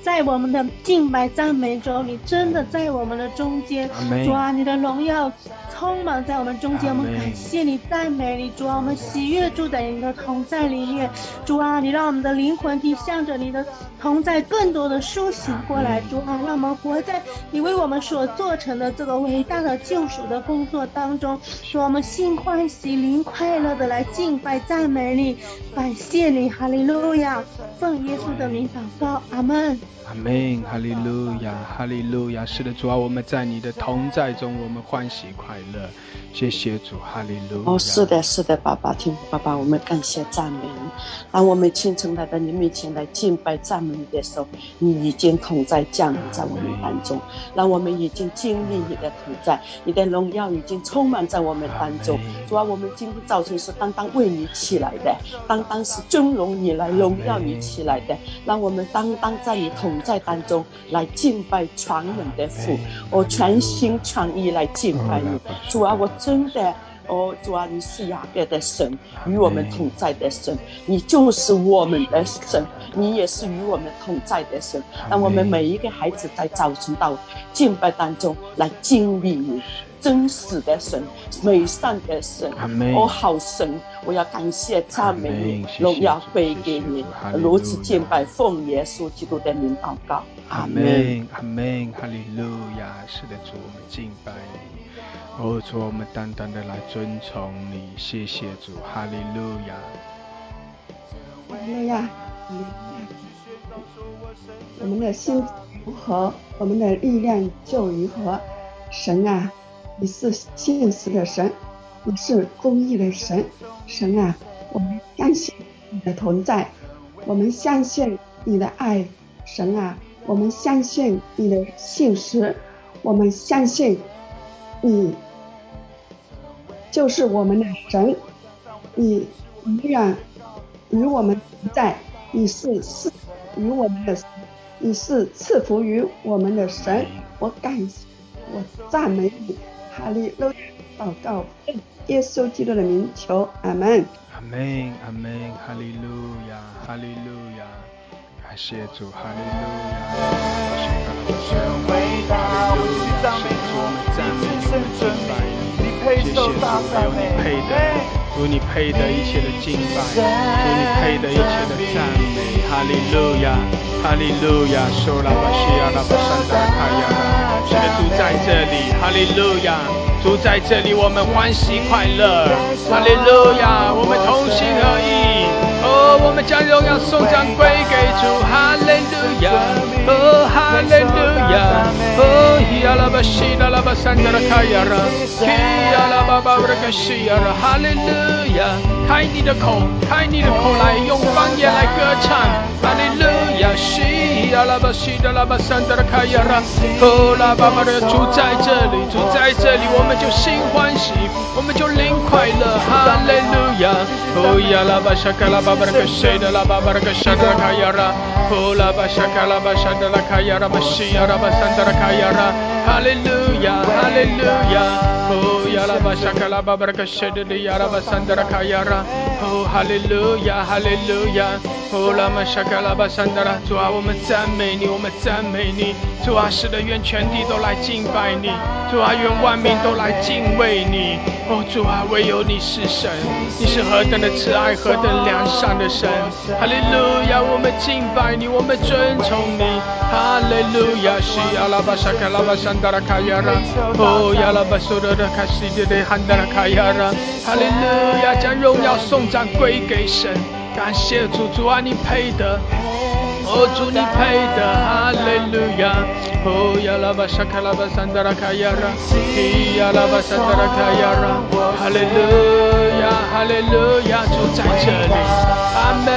在我们的敬拜赞美中，你真的在我们的中间，主啊，你的荣耀充满在我们中间，我们感谢你，赞美你，主啊，我们喜悦住在你的同在里面，主啊，你让我们的灵魂体向着你的同在更多的苏醒过来，主啊，让我们活在你为我们所做成的这个伟大的救赎的工作当中，使我们心欢喜灵快乐的来敬拜赞美你，感谢你，哈利路亚，奉耶稣的名祷告，阿门。阿门，哈利路亚，哈利路亚。是的，主啊，我们在你的同在中，我们欢喜快乐。谢谢主，哈利路亚。哦，是的，是的，爸爸，听爸爸，我们感谢赞美你。当我们虔诚来到你面前来敬拜赞美你的时候，你已经同在降临在我们当中，让我们已经经历你的同在，你的荣耀已经充满在我们当中。主啊，我们今天早晨是单单为你起来的，单单是尊荣你来荣耀你起来的，让我们单单在你同。在当中来敬拜传人的父，我全心全意来敬拜你，主啊，我真的，哦，主啊，你是雅各的神，与我们同在的神，你就是我们的神，你也是与我们同在的神。让我们每一个孩子在早晨到敬拜当中来经历你。真实的神，美善的神，哦，好神！我要感谢赞美你，荣耀归给你，如此敬拜，奉耶稣基督的名祷告，阿门，阿门，哈利路亚！是的，主，我们敬拜你，哦，主，我们单单的来遵从你，谢谢主，哈利路亚，哈利路亚，我们的心如何，我们的力量就如何，神啊！你是现实的神，你是公义的神，神啊，我们相信你的同在，我们相信你的爱，神啊，我们相信你的信实，我们相信你就是我们的神，你永远与我们同在，你是赐与我们的，你是赐福于我们的神，我感谢，我赞美你。哈利路亚，祷告，耶稣基督的名求，阿门。阿门，阿门，哈利路亚，哈利路亚，感谢主，哈利路亚。哈利路亚，赞美主，我们赞美你，我们敬拜谢谢主，有你配的，有你配的一切的敬拜，有你配的一切的赞美，哈利路亚，哈利路亚，受拉巴西亚拉巴山达卡亚拉。是的，主在这里，哈利路亚！主在这里，我们欢喜快乐，哈利路亚！我们同心合意，们将荣耀颂赞归给主，哈利路亚，哦，哈利路亚，哦，亚拉巴西达拉巴山达拉卡亚拉，亚拉巴巴布拉卡西亚拉，哈利路亚！开你的口，开你的口来，用方言来歌唱，哈利路亚！西亚拉巴西的拉巴山的拉卡亚拉，哦，拉。爸爸的主在这里，住在这里，我们就心欢喜，我们就灵快乐，哈利路亚。哦呀拉巴沙卡拉巴巴的个谁的拉巴巴的个沙达卡亚拉，哦拉巴沙卡拉巴沙的拉卡亚拉巴西亚拉巴山的拉卡亚拉，哈利路亚，哈利路亚。哈利路亚，哈利路亚。哦拉玛沙卡拉巴山达拉，主啊，我们赞美你，我们赞美你，主啊，是的，愿全地。都来敬拜你，主啊，愿万民都来敬畏你。哦，主啊，唯有你是神，你是何等的慈爱，何等良善的神。哈利路亚，我们敬拜你，我们尊崇你。哈利路亚，西阿拉巴沙卡拉巴山达拉卡亚拉，哦，亚拉巴苏德的卡西德的汉达拉卡亚拉。哈利路亚，将荣耀颂赞归给神，感谢主，主啊，你配得。哦，主你配的，哈利路亚。哦，亚拉巴沙卡拉巴桑德拉卡亚拉，亚拉巴桑德拉卡亚拉，哈利路亚，哈利路亚，主在这里，阿门，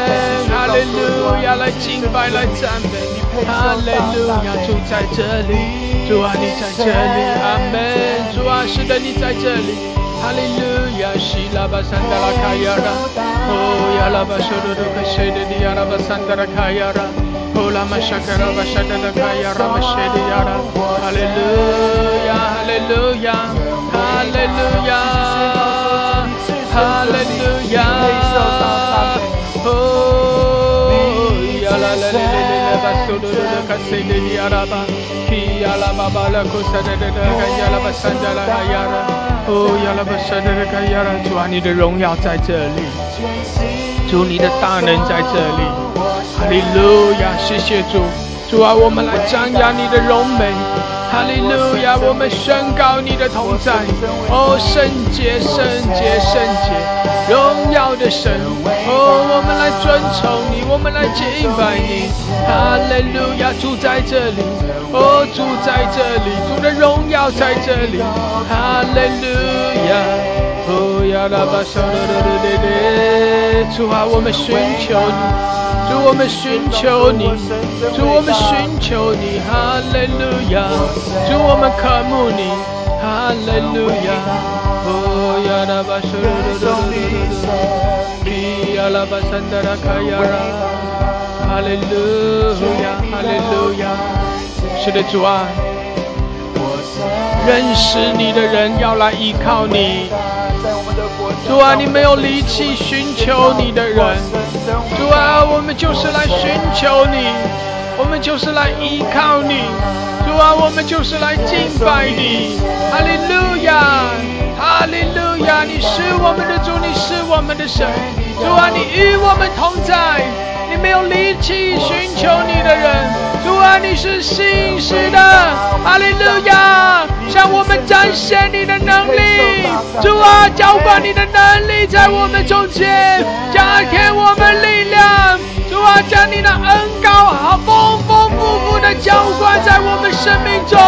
哈利路亚，来敬拜，来赞美，哈利路亚，主在这里，主啊你在这里，阿门，主啊是的你在这里。哈利路亚，希拉巴桑德拉卡亚拉，哦亚拉巴索罗罗克谢的迪亚拉巴桑德拉卡亚拉，哦拉哦亚拉拉拉拉拉巴索罗罗克谢的迪亚拉巴，基亚拉巴巴拉库萨德德德卡亚拉巴桑德拉卡亚拉。哦，亚拉巴沙德的卡亚拉，主啊，你的荣耀在这里，主你的大能在这里，哈利路亚，谢谢主，主啊，我们来张扬你的荣美，哈利路亚，我们宣告你的同在，哦，圣洁，圣洁，圣洁。荣耀的神，哦，我们来尊崇你，我们来敬拜你，哈利路亚，住在这里，哦，住在这里，主的荣耀在这里，哈利路亚，哦，亚拉巴沙拉拉拉拉拉，主啊，我们寻求你，主我们寻求你，主我们寻求你，哈利路亚，主我们渴慕你，哈利路亚。Oh ya la ba shu ru ru ru pi ya la ba sandara kayara Hallelujah Hallelujah 是的主啊，认识你的人要来依靠你。主啊，你没有离弃寻求你的人。主啊，我们就是来寻求你，我们就是来依靠你。主啊，我们就是来敬拜你。哈利路亚。哈利路亚！你是我们的主，你是我们的神。主啊，你与我们同在，你没有离弃寻求你的人。主啊，你是信实的。哈利路亚！向我们展现你的能力。主啊，浇灌你的能力在我们中间，加添我们力量。主啊，将你的恩膏好丰丰富富的浇灌在我们生命中。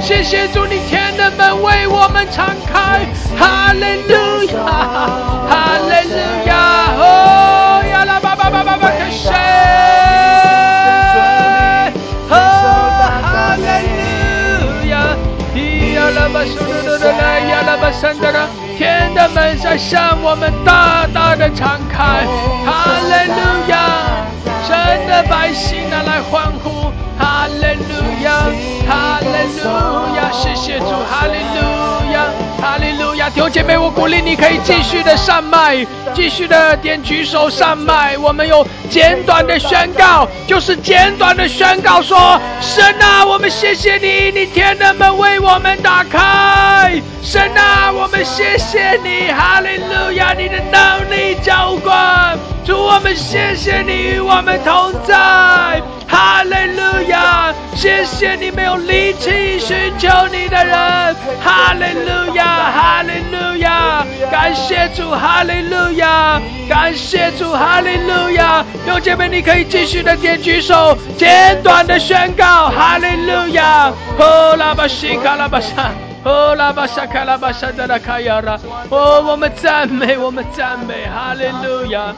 谢谢主，你天天的门为我们敞开。哈利路亚，哈利路亚，哦呀啦吧吧吧吧吧，开始。哦，哈利路亚，咿呀啦吧苏噜噜噜啦，呀啦吧山的啦，天的门在向我们大大的敞开。哈利路亚，神的百姓拿，来欢呼。哈利路亚，哈哈利路亚，谢谢主，哈利路亚，哈利路亚，弟兄姐妹，我鼓励你可以继续的上麦，继续的点举手上麦。我们有简短的宣告，就是简短的宣告说：神啊，我们谢谢你，你天的门为我们打开。神啊，我们谢谢你，哈利路亚，你的能力浇灌。主，我们谢谢你与我们同在。哈利路亚！谢谢你没有离弃寻求你的人。哈利路亚！哈利路亚！感谢主！哈利路亚！感谢主！哈利路亚！有姐妹，你可以继续的点举手，简短的宣告：哈利路亚！哦，拉巴西卡拉巴沙，哦，拉巴沙卡拉巴沙达拉卡亚拉，哦，我们赞美，我们赞美，哈利路亚。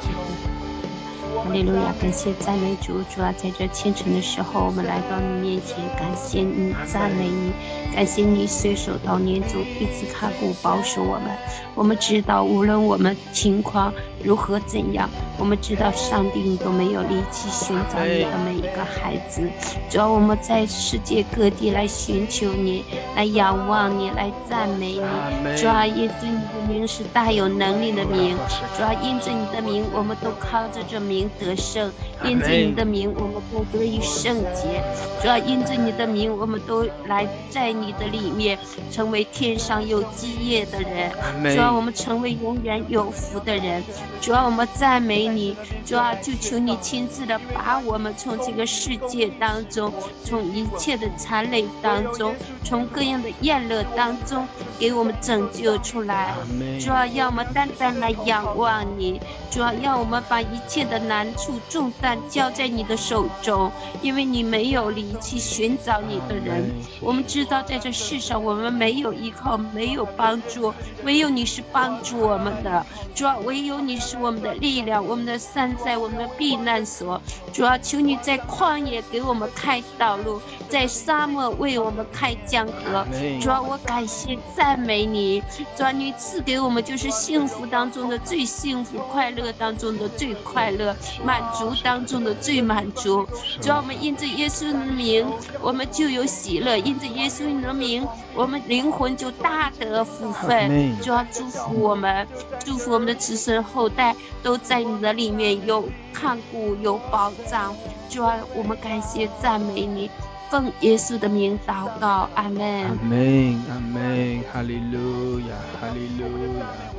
哈利路亚，感谢赞美主，主啊在这清晨的时候，我们来到你面前，感谢你，赞美你，感谢你随手到年主一直看顾保守我们。我们知道，无论我们情况如何怎样，我们知道上帝你都没有离弃寻找你的每一个孩子。主要我们在世界各地来寻求你，来仰望你，来赞美你。主啊因着你的名是大有能力的名，主要因着你的名，我们都靠着这名。得胜，因着你的名，我们都得以圣洁；主要因着你的名，我们都来在你的里面，成为天上有基业的人；主要我们成为永远有福的人；主要我们赞美你；主要就求你亲自的把我们从这个世界当中，从一切的残累当中，从各样的厌乐当中，给我们拯救出来；主要要我们单单来仰望你；主要要我们把一切的难。难处重担交在你的手中，因为你没有离弃寻找你的人。我们知道在这世上我们没有依靠，没有帮助，唯有你是帮助我们的。主要唯有你是我们的力量，我们的山寨，我们的避难所。主要求你在旷野给我们开道路，在沙漠为我们开江河。主要我感谢赞美你，主要你赐给我们就是幸福当中的最幸福，快乐当中的最快乐，满足当中的最满足。主要我们因着耶稣的名，我们就有喜乐；因着耶稣的名，我们灵魂就大得福分。主要祝福我们，祝福我们的子孙后代都在你的里面有看顾、有保障。主要我们感谢赞美你。奉耶稣的名祷告，阿门。阿门，阿门，哈利路亚，哈利路亚。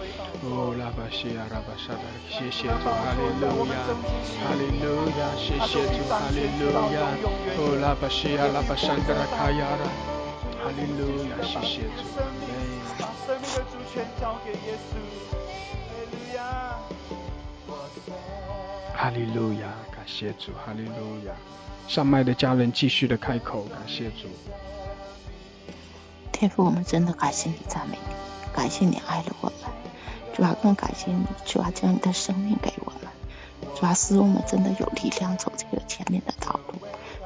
哦，拉巴西亚，拉巴沙达，谢谢主，哈利路亚，哈利路亚，谢谢主，哈利路亚。哦，拉巴西亚，拉巴山达拉卡亚拉，哈利路亚，谢谢主，阿门。哈利路亚，感谢主，哈利路亚。上麦的家人继续的开口，感谢主。天父，我们真的感谢你，赞美你，感谢你爱了我们。主要更感谢你，主要将你的生命给我们，主要使我们真的有力量走这个前面的道路。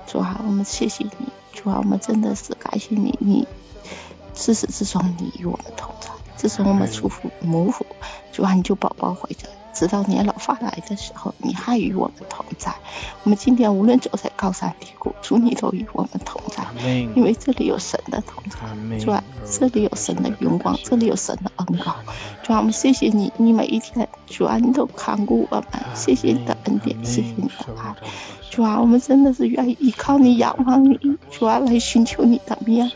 主要我们谢谢你，主要我们真的是感谢你，你自始至终你与我们同在，自从我们出父母府，主要你就宝宝回家。直到年老发来的时候，你还与我们同在。我们今天无论走在高山低谷，主你都与我们同在，因为这里有神的同在，主啊，这里有神的荣光，这里有神的恩光。主啊，我们谢谢你，你每一天，主啊，你都看顾我们，谢谢你的恩典，谢谢你的爱。主啊，我们真的是愿意依靠你，仰望你，主啊，来寻求你的面，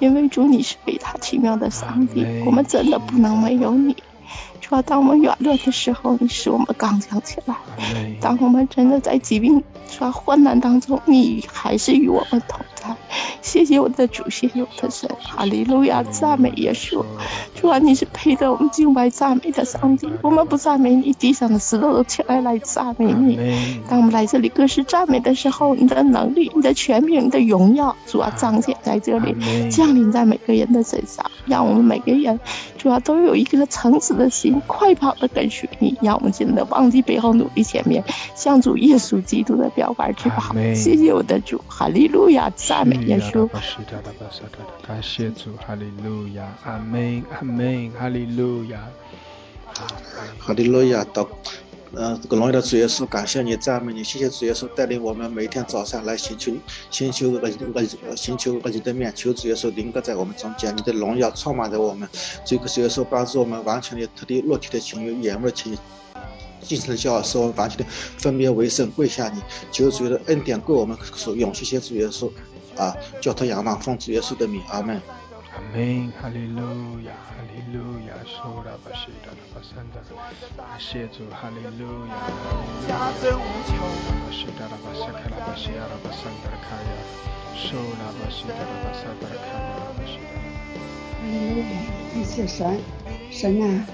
因为主你是伟大奇妙的上帝，我们真的不能没有你。主要当我们软弱的时候，你使我们刚强起来；当我们真的在疾病、说患难当中，你还是与我们同在。谢谢我的主，谢谢我的神，哈利路亚，赞美耶稣。主啊，你是配得我们敬拜赞美的上帝。我们不赞美你，地上的石头都起来来赞美你。当我们来这里各式赞美的时候，你的能力、你的权柄、你的荣耀，主要彰显在这里，降临在每个人的身上，让我们每个人主要都有一个诚实的心，快跑的跟随你，让我们真的忘记背后，努力前面，向主耶稣基督的标杆去跑。谢谢我的主，哈利路亚，赞美耶稣。感谢主，哈利路亚，阿门，阿门，哈利路亚，哈利路亚，到，呃，这个荣耀的主耶稣，感谢你，赞美你，谢谢主耶稣带领我们每天早上来寻求，寻求个个寻求个你的面，求主耶稣临格在我们中间，你的荣耀充满着我们，这个主耶稣帮助我们完成了他的肉体的情欲、眼目的情欲。精神的骄傲使我们完全的分别为圣，跪下你，求主的恩典归我们所用，谢谢主耶稣。啊，叫他仰望奉主耶稣的名，阿门。阿门，哈利路亚，哈利路亚，苏拉巴西达拉巴山达，感谢主，哈利路亚，哈利路亚，巴西达拉巴萨卡拉巴西亚拉巴山达卡亚，苏拉巴西达拉巴萨达卡亚拉巴西达。哈利路亚，感谢神，神啊，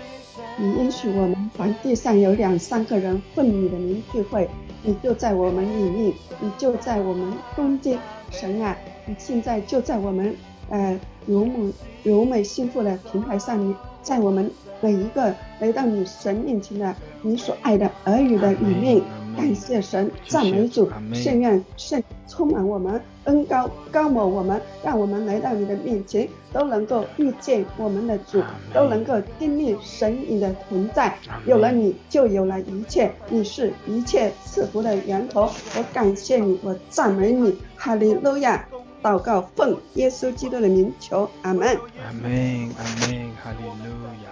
你允许我们凡地上有两三个人奉你的名聚会，你就在我们里面，你就在我们中间。神啊，你现在就在我们呃柔美柔美幸福的平台上，面在我们每一个来到你神面前的你所爱的儿女的里面，感谢神，赞美主，圣愿圣充满我们，恩高高抹我们，让我们来到你的面前都能够遇见我们的主，都能够经历神你的存在，有了你就有了一切，你是一切赐福的源头，我感谢你，我赞美你。哈利路亚！祷告奉耶稣基督的名求，阿门。阿门，阿门，哈利路亚。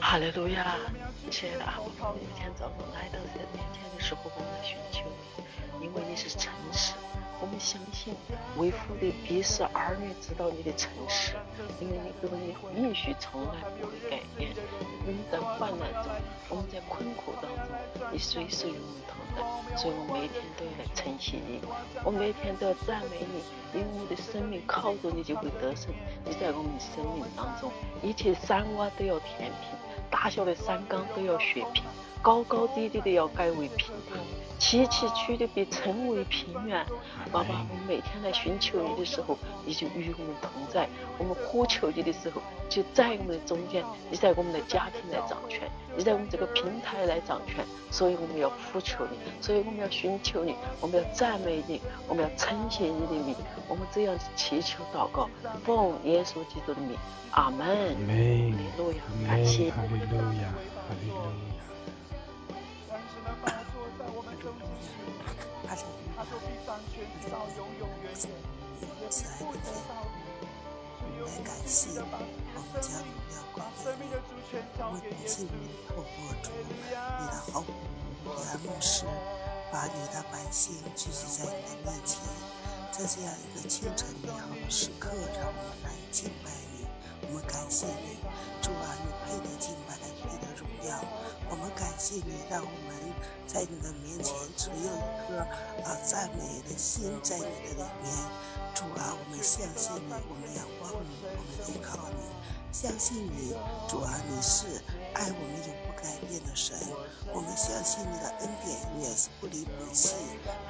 哈利路亚！亲爱的阿爸，每天早上来到你的面前的时候，我们寻求你，因为你是诚实。我们相信为父的必使儿女知道你的诚实，因为你给我们应许从来不会改变。我们在患难中，我们在困苦当中，你随时与我们同在，所以我每天都要来称谢你，我每天都要赞美你，因为我的生命靠着你就会得胜。你在我们生命当中，一切山洼都要填平，大小的山冈都要削平，高高低低的要改为平坦。崎崎岖的被称为平原，爸爸，我们每天来寻求你的时候，你就与我们同在；我们呼求你的时候，就在我们的中间，你在我们的家庭来掌权，你在我们这个平台来掌权。所以我们要呼求你，所以我们要寻求你，我们要赞美你，我们要称谢你的名。我们这样祈求祷告，奉耶稣基督的名，阿门。阿门。感谢。慈爱的天，我们来感谢你，我们将荣耀归给你。我们感谢你透过主你的好你的牧师，把你的百姓聚集在你的面前，在这样一个清晨美好的时刻，让我们来敬拜你。我们感谢你，主啊，你配得敬拜，配得荣耀。我们感谢你，让我们在你的面前只有一颗啊赞美的心在你的里面。主啊，我们相信你，我们仰望你，我们依靠你，相信你。主啊，你是爱我们永不改变的神，我们相信你的恩典也是不离不弃。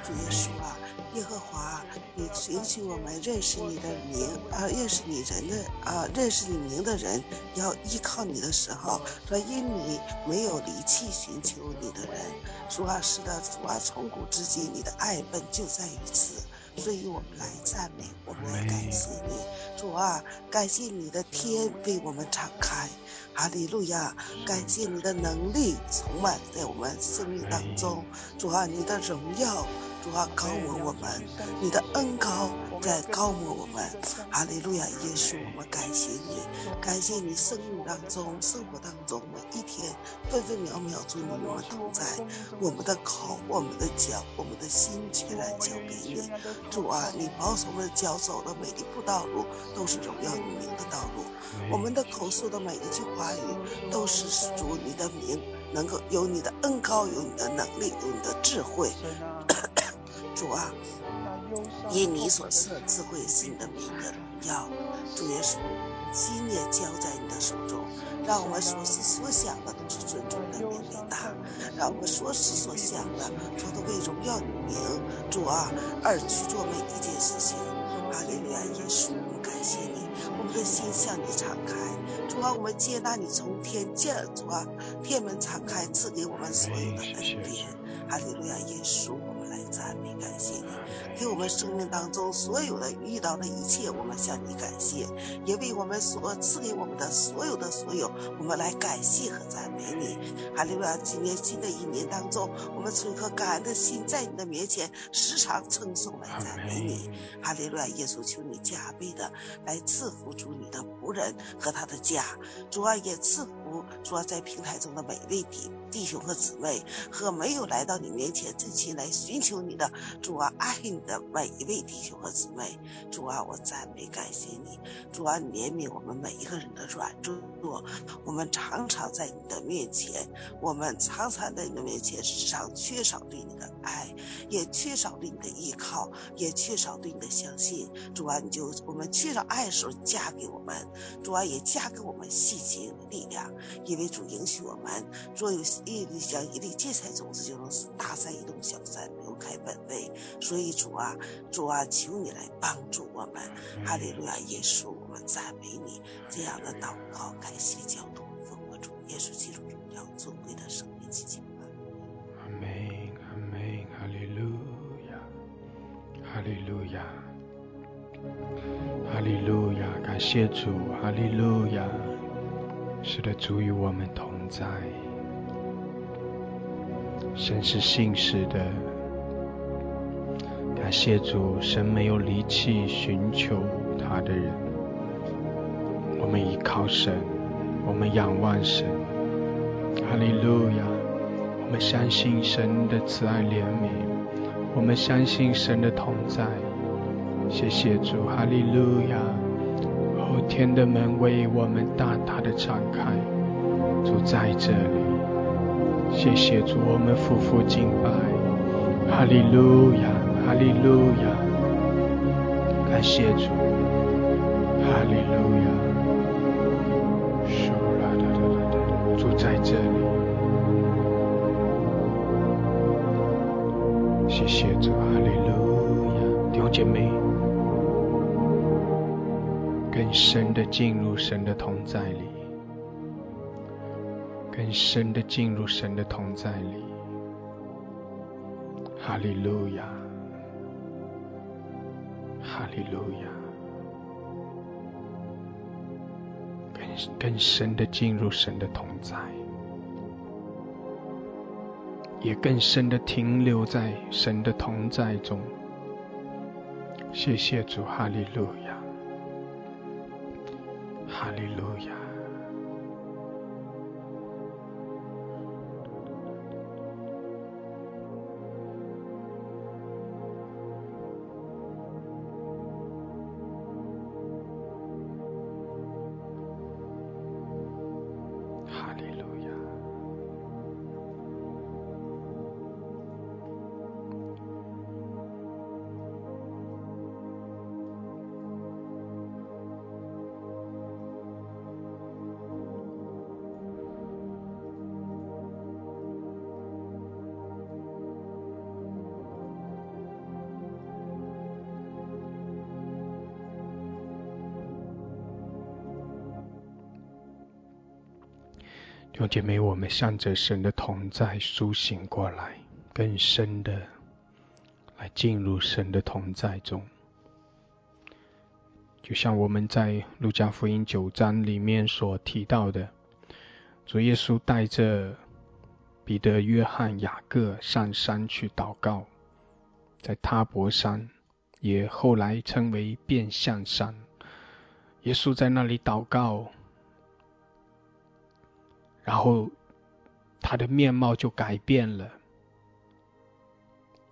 主耶稣啊，耶和华，你允许我们认识你的名啊，认识你人的啊，认识你名的人要依靠你的时候，说因你没有离弃寻求你的人。主啊，是的，主啊，从古至今你的爱本就在于此。所以我们来赞美，我们来感谢你，主啊，感谢你的天为我们敞开，哈利路亚，感谢你的能力充满在我们生命当中，主啊，你的荣耀。主啊，高我我们，你的恩高在告摩我们，哈利路亚，耶稣，我们感谢你，感谢你生命当中、生活当中每一天分分秒秒主你与我们同在，我们的口、我们的脚、我们的心全然交给你。主啊，你保守我们的脚走的每一步道路都是荣耀你名的道路，我们的口述的每一句话语都是主你的名，能够有你的恩高，有你的能力，有你的智慧。主啊，因你所赐的智慧是你的名的荣耀。主耶稣，心也交在你的手中，让我们所思所想的都是尊重的名伟大，让我们所思所想的都都为荣耀你名。主啊，而去做每一件事情。哈利路亚，耶稣，我们感谢你，我们的心向你敞开。主啊，我们接纳你从天降，主啊，天门敞开，赐给我们所有的恩典。哈利路亚，耶稣。我们来赞美感谢你，给我们生命当中所有的遇到的一切，我们向你感谢，也为我们所赐给我们的所有的所有，我们来感谢和赞美你。哈利路亚！今年新的一年当中，我们存颗感恩的心，在你的面前时常称颂来赞美你。哈利路亚！耶稣，求你加倍的来赐福主你的仆人和他的家，主啊也赐福主啊在平台中的每位弟弟兄和姊妹和没有来到你面前真心来寻。求你的主啊，爱你的的每一位弟兄和姊妹，主啊，我赞美感谢你，主啊，怜悯我们每一个人的软弱，我们常常在你的面前，我们常常在你的面前时常缺少对你的爱，也缺少对你的依靠，也缺少对你的相信。主啊，你就我们缺少爱的时候加给我们，主啊，也加给我们细节力量，因为主允许我们。若有一粒像一粒芥菜种子，就能使大山移动，小山。开本位，所以主啊，主啊，求你来帮助我们，哈利路亚，耶稣，我们赞美你，这样的祷告，感谢教徒，奉我主耶稣基督荣耀尊贵的生命祈求。阿门，阿门，哈利路亚，哈利路亚，哈利路亚，感谢主，哈利路亚，是的，主与我们同在，神是信实的。感谢主，神没有离弃寻求他的人。我们依靠神，我们仰望神。哈利路亚！我们相信神的慈爱怜悯，我们相信神的同在。谢谢主，哈利路亚！后天的门为我们大大的敞开，主在这里。谢谢主，我们夫妇敬拜，哈利路亚！哈利路亚，感谢主，哈利路亚。主啦啦啦啦啦，住在这里。谢谢主，哈利路亚，听见没，更深的进入神的同在里，更深的进入神的同在里，哈利路亚。哈利路亚，更更深的进入神的同在，也更深的停留在神的同在中。谢谢主，哈利路亚，姐妹，我们向着神的同在苏醒过来，更深的来进入神的同在中。就像我们在路加福音九章里面所提到的，主耶稣带着彼得、约翰、雅各上山去祷告，在他伯山，也后来称为变相山。耶稣在那里祷告。然后他的面貌就改变了，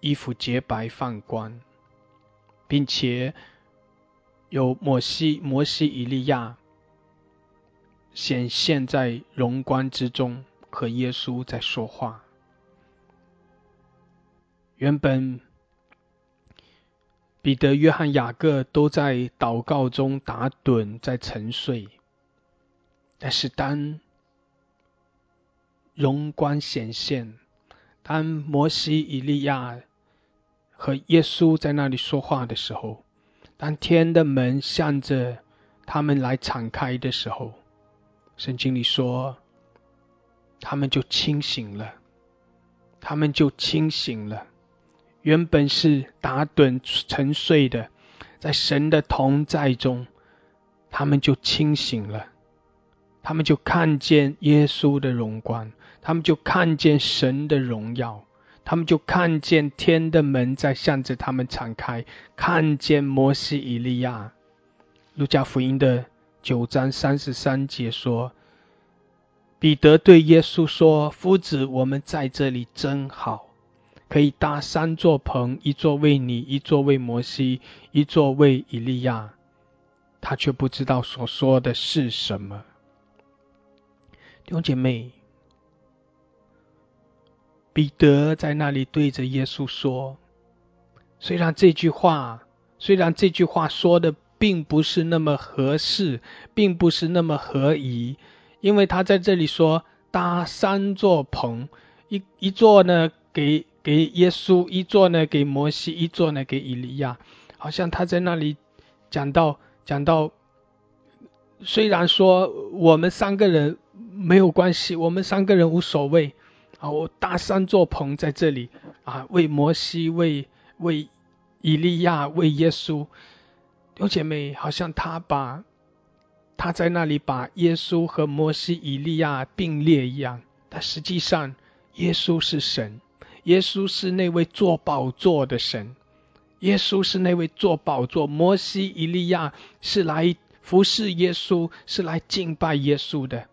衣服洁白放光，并且有摩西、摩西、以利亚显现在荣光之中，和耶稣在说话。原本彼得、约翰、雅各都在祷告中打盹，在沉睡，但是当荣光显现。当摩西、以利亚和耶稣在那里说话的时候，当天的门向着他们来敞开的时候，圣经里说，他们就清醒了。他们就清醒了。原本是打盹沉睡的，在神的同在中，他们就清醒了。他们就看见耶稣的荣光。他们就看见神的荣耀，他们就看见天的门在向着他们敞开，看见摩西、以利亚。路加福音的九章三十三节说：“彼得对耶稣说：‘夫子，我们在这里真好，可以搭三座棚，一座为你，一座为摩西，一座为以利亚。’他却不知道所说的是什么。弟兄姐妹。彼得在那里对着耶稣说：“虽然这句话，虽然这句话说的并不是那么合适，并不是那么合宜，因为他在这里说搭三座棚，一一座呢给给耶稣，一座呢给摩西，一座呢给以利亚，好像他在那里讲到讲到，虽然说我们三个人没有关系，我们三个人无所谓。”啊，我搭三座棚在这里啊，为摩西，为为以利亚，为耶稣。有姐妹，好像他把他在那里把耶稣和摩西、以利亚并列一样。但实际上，耶稣是神，耶稣是那位坐宝座的神，耶稣是那位坐宝座。摩西、以利亚是来服侍耶稣，是来敬拜耶稣的。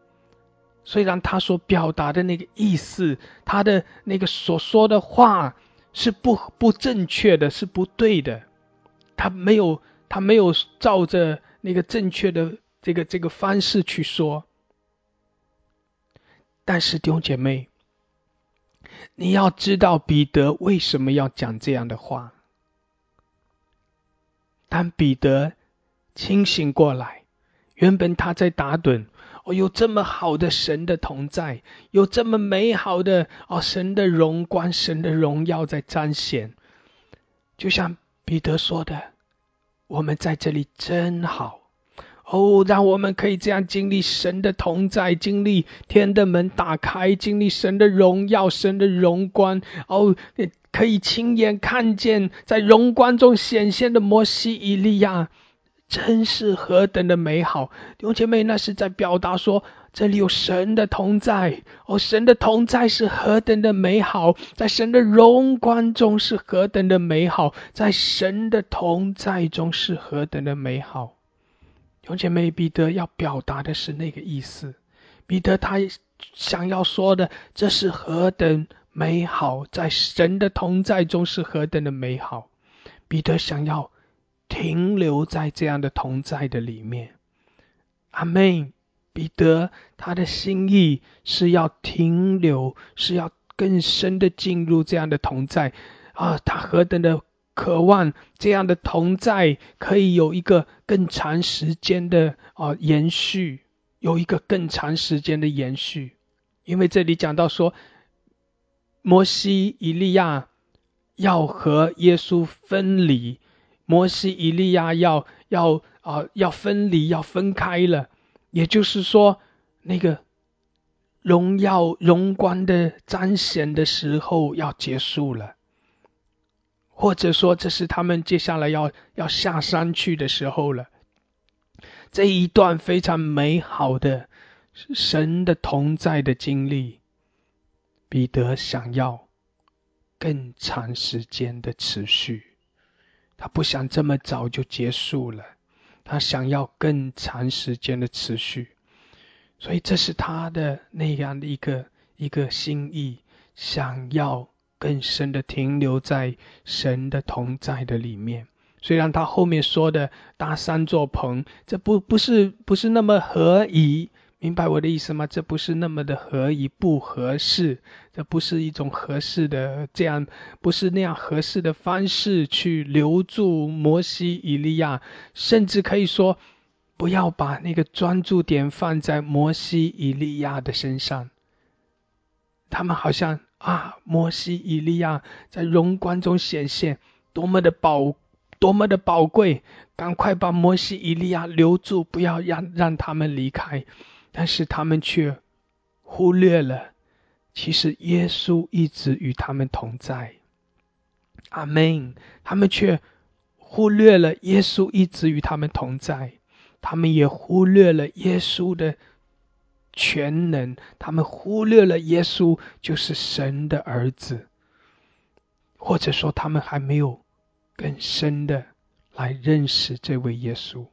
虽然他所表达的那个意思，他的那个所说的话是不不正确的，是不对的，他没有他没有照着那个正确的这个这个方式去说。但是弟兄姐妹，你要知道彼得为什么要讲这样的话。当彼得清醒过来，原本他在打盹。哦，有这么好的神的同在，有这么美好的哦神的荣光、神的荣耀在彰显。就像彼得说的：“我们在这里真好。”哦，让我们可以这样经历神的同在，经历天的门打开，经历神的荣耀、神的荣光。哦，可以亲眼看见在荣光中显现的摩西、以利亚，真是何等的美好！弟兄姐妹，那是在表达说。这里有神的同在哦，神的同在是何等的美好，在神的荣光中是何等的美好，在神的同在中是何等的美好。弟兄姐妹，彼得要表达的是那个意思。彼得他想要说的，这是何等美好，在神的同在中是何等的美好。彼得想要停留在这样的同在的里面。阿门。彼得他的心意是要停留，是要更深的进入这样的同在啊！他何等的渴望这样的同在可以有一个更长时间的啊延续，有一个更长时间的延续。因为这里讲到说，摩西、以利亚要和耶稣分离，摩西、以利亚要要啊要分离，要分开了。也就是说，那个荣耀荣光的彰显的时候要结束了，或者说这是他们接下来要要下山去的时候了。这一段非常美好的神的同在的经历，彼得想要更长时间的持续，他不想这么早就结束了。他想要更长时间的持续，所以这是他的那样的一个一个心意，想要更深的停留在神的同在的里面。虽然他后面说的搭三座棚，这不不是不是那么合宜。明白我的意思吗？这不是那么的合宜，不合适，这不是一种合适的这样，不是那样合适的方式去留住摩西、以利亚，甚至可以说，不要把那个专注点放在摩西、以利亚的身上。他们好像啊，摩西、以利亚在荣光中显现，多么的宝，多么的宝贵，赶快把摩西、以利亚留住，不要让让他们离开。但是他们却忽略了，其实耶稣一直与他们同在。阿门。他们却忽略了耶稣一直与他们同在，他们也忽略了耶稣的全能，他们忽略了耶稣就是神的儿子，或者说他们还没有更深的来认识这位耶稣。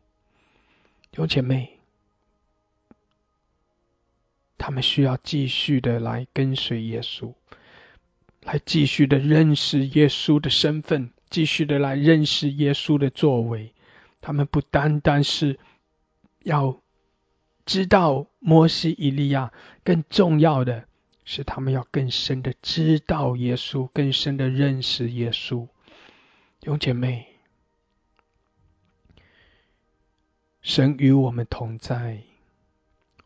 弟兄姐妹。他们需要继续的来跟随耶稣，来继续的认识耶稣的身份，继续的来认识耶稣的作为。他们不单单是要知道摩西、以利亚，更重要的是他们要更深的知道耶稣，更深的认识耶稣。弟兄姐妹，神与我们同在。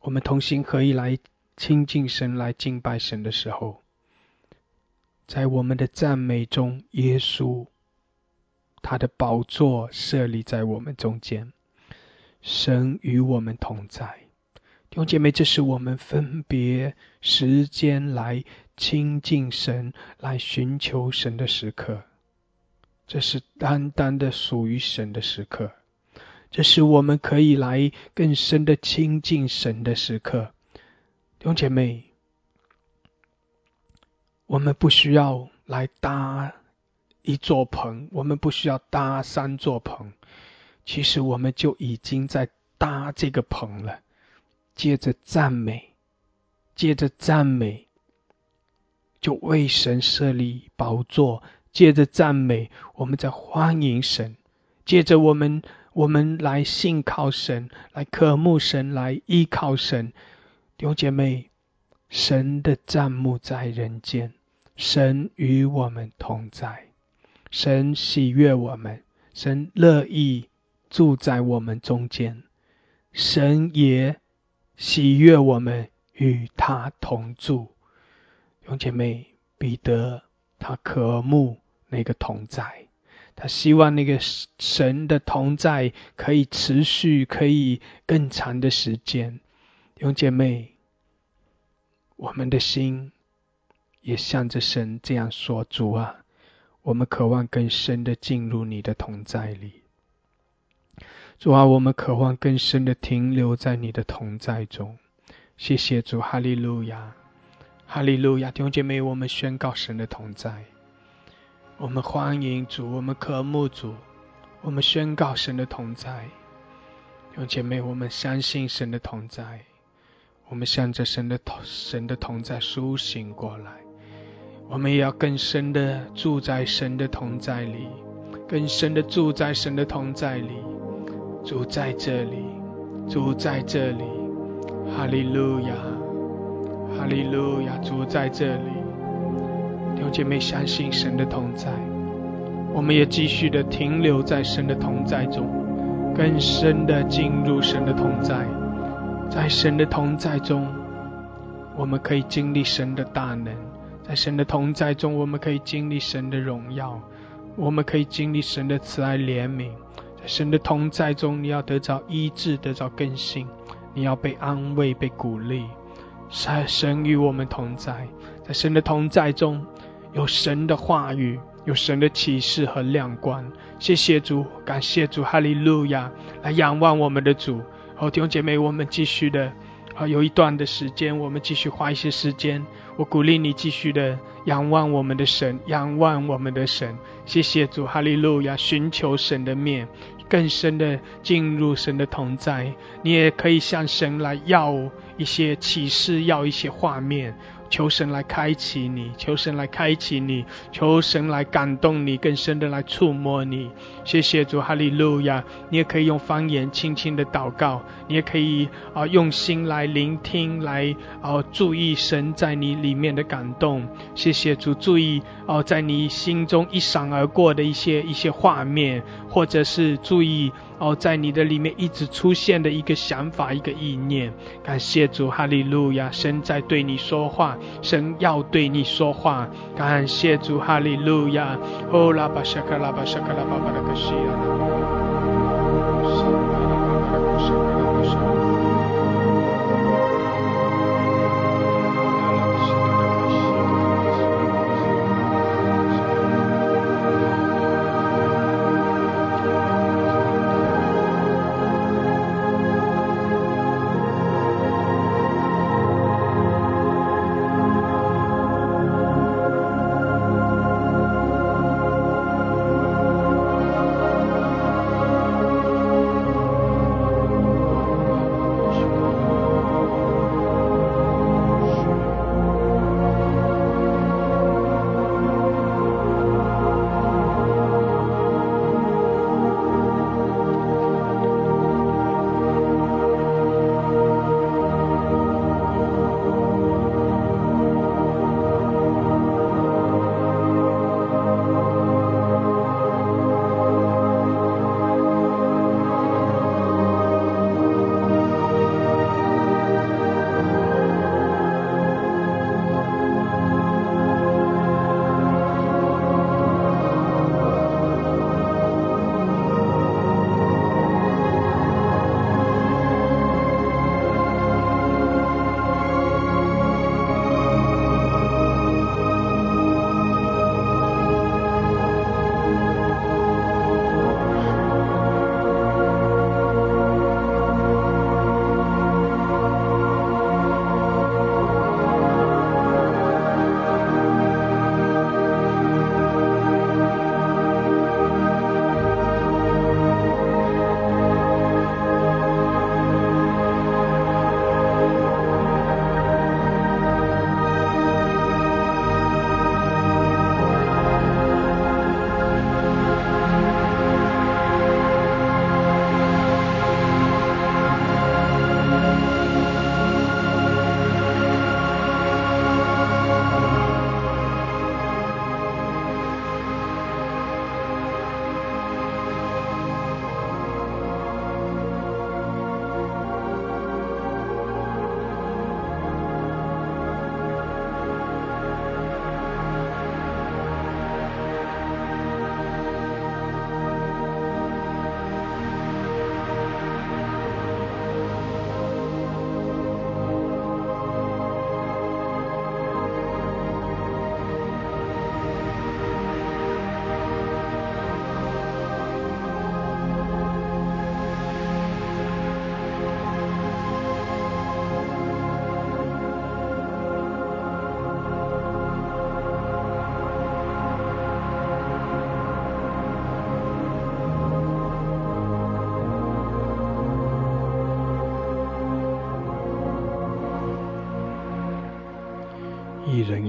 我们同心合意来亲近神、来敬拜神的时候，在我们的赞美中，耶稣他的宝座设立在我们中间，神与我们同在。弟兄姐妹，这是我们分别时间来亲近神、来寻求神的时刻，这是单单的属于神的时刻。这是我们可以来更深的亲近神的时刻，弟兄姐妹，我们不需要来搭一座棚，我们不需要搭三座棚，其实我们就已经在搭这个棚了。借着赞美，借着赞美，就为神设立宝座；借着赞美，我们在欢迎神；借着我们。我们来信靠神，来渴慕神，来依靠神。弟兄姐妹，神的帐幕在人间，神与我们同在，神喜悦我们，神乐意住在我们中间，神也喜悦我们与他同住。弟兄姐妹，彼得他渴慕那个同在。他希望那个神的同在可以持续，可以更长的时间。弟兄姐妹，我们的心也向着神这样说：主啊，我们渴望更深的进入你的同在里。主啊，我们渴望更深的停留在你的同在中。谢谢主，哈利路亚，哈利路亚！弟兄姐妹，我们宣告神的同在。我们欢迎主，我们渴慕主，我们宣告神的同在。弟兄姐妹，我们相信神的同在，我们向着神的同神的同在苏醒过来。我们也要更深的住在神的同在里，更深的住在神的同在里。主在这里，主在这里，哈利路亚，哈利路亚，主在这里。弟兄姐妹，相信神的同在，我们也继续的停留在神的同在中，更深的进入神的同在。在神的同在中，我们可以经历神的大能；在神的同在中，我们可以经历神的荣耀，我们可以经历神的慈爱怜悯。在神的同在中，你要得着医治，得着更新；你要被安慰，被鼓励。在神与我们同在，在神的同在中，有神的话语，有神的启示和亮光。谢谢主，感谢主，哈利路亚！来仰望我们的主。好，弟兄姐妹，我们继续的。好，有一段的时间，我们继续花一些时间。我鼓励你继续的仰望我们的神，仰望我们的神。谢谢主，哈利路亚！寻求神的面。更深的进入神的同在，你也可以向神来要一些启示，要一些画面。求神来开启你，求神来开启你，求神来感动你，更深的来触摸你。谢谢主，哈利路亚！你也可以用方言轻轻的祷告，你也可以啊用心来聆听，来啊注意神在你里面的感动。谢谢主，注意哦在你心中一闪而过的一些一些画面，或者是注意。哦，在你的里面一直出现的一个想法、一个意念，感谢主，哈利路亚！神在对你说话，神要对你说话，感谢主，哈利路亚！哦，拉巴沙卡拉巴沙卡拉巴巴拉克西亚。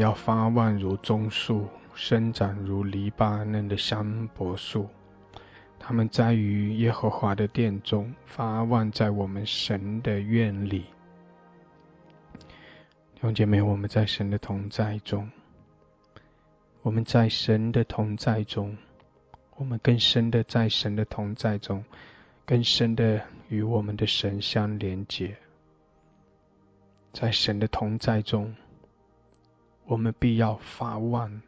要发旺如棕树，生长如黎巴嫩的香柏树。他们栽于耶和华的殿中，发旺在我们神的院里。弟兄姐妹，我们在神的同在中，我们在神的同在中，我们更深的在神的同在中，更深的与我们的神相连接。在神的同在中，我们必要发旺；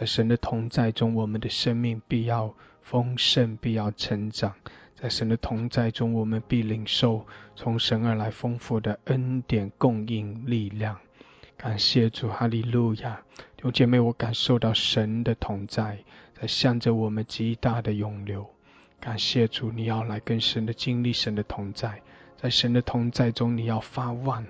在神的同在中，我们的生命必要。丰盛必要成长，在神的同在中，我们必领受从神而来丰富的恩典供应力量。感谢主，哈利路亚！弟兄姐妹，我感受到神的同在，在向着我们极大的涌流。感谢主，你要来跟神的经历神的同在，在神的同在中，你要发旺。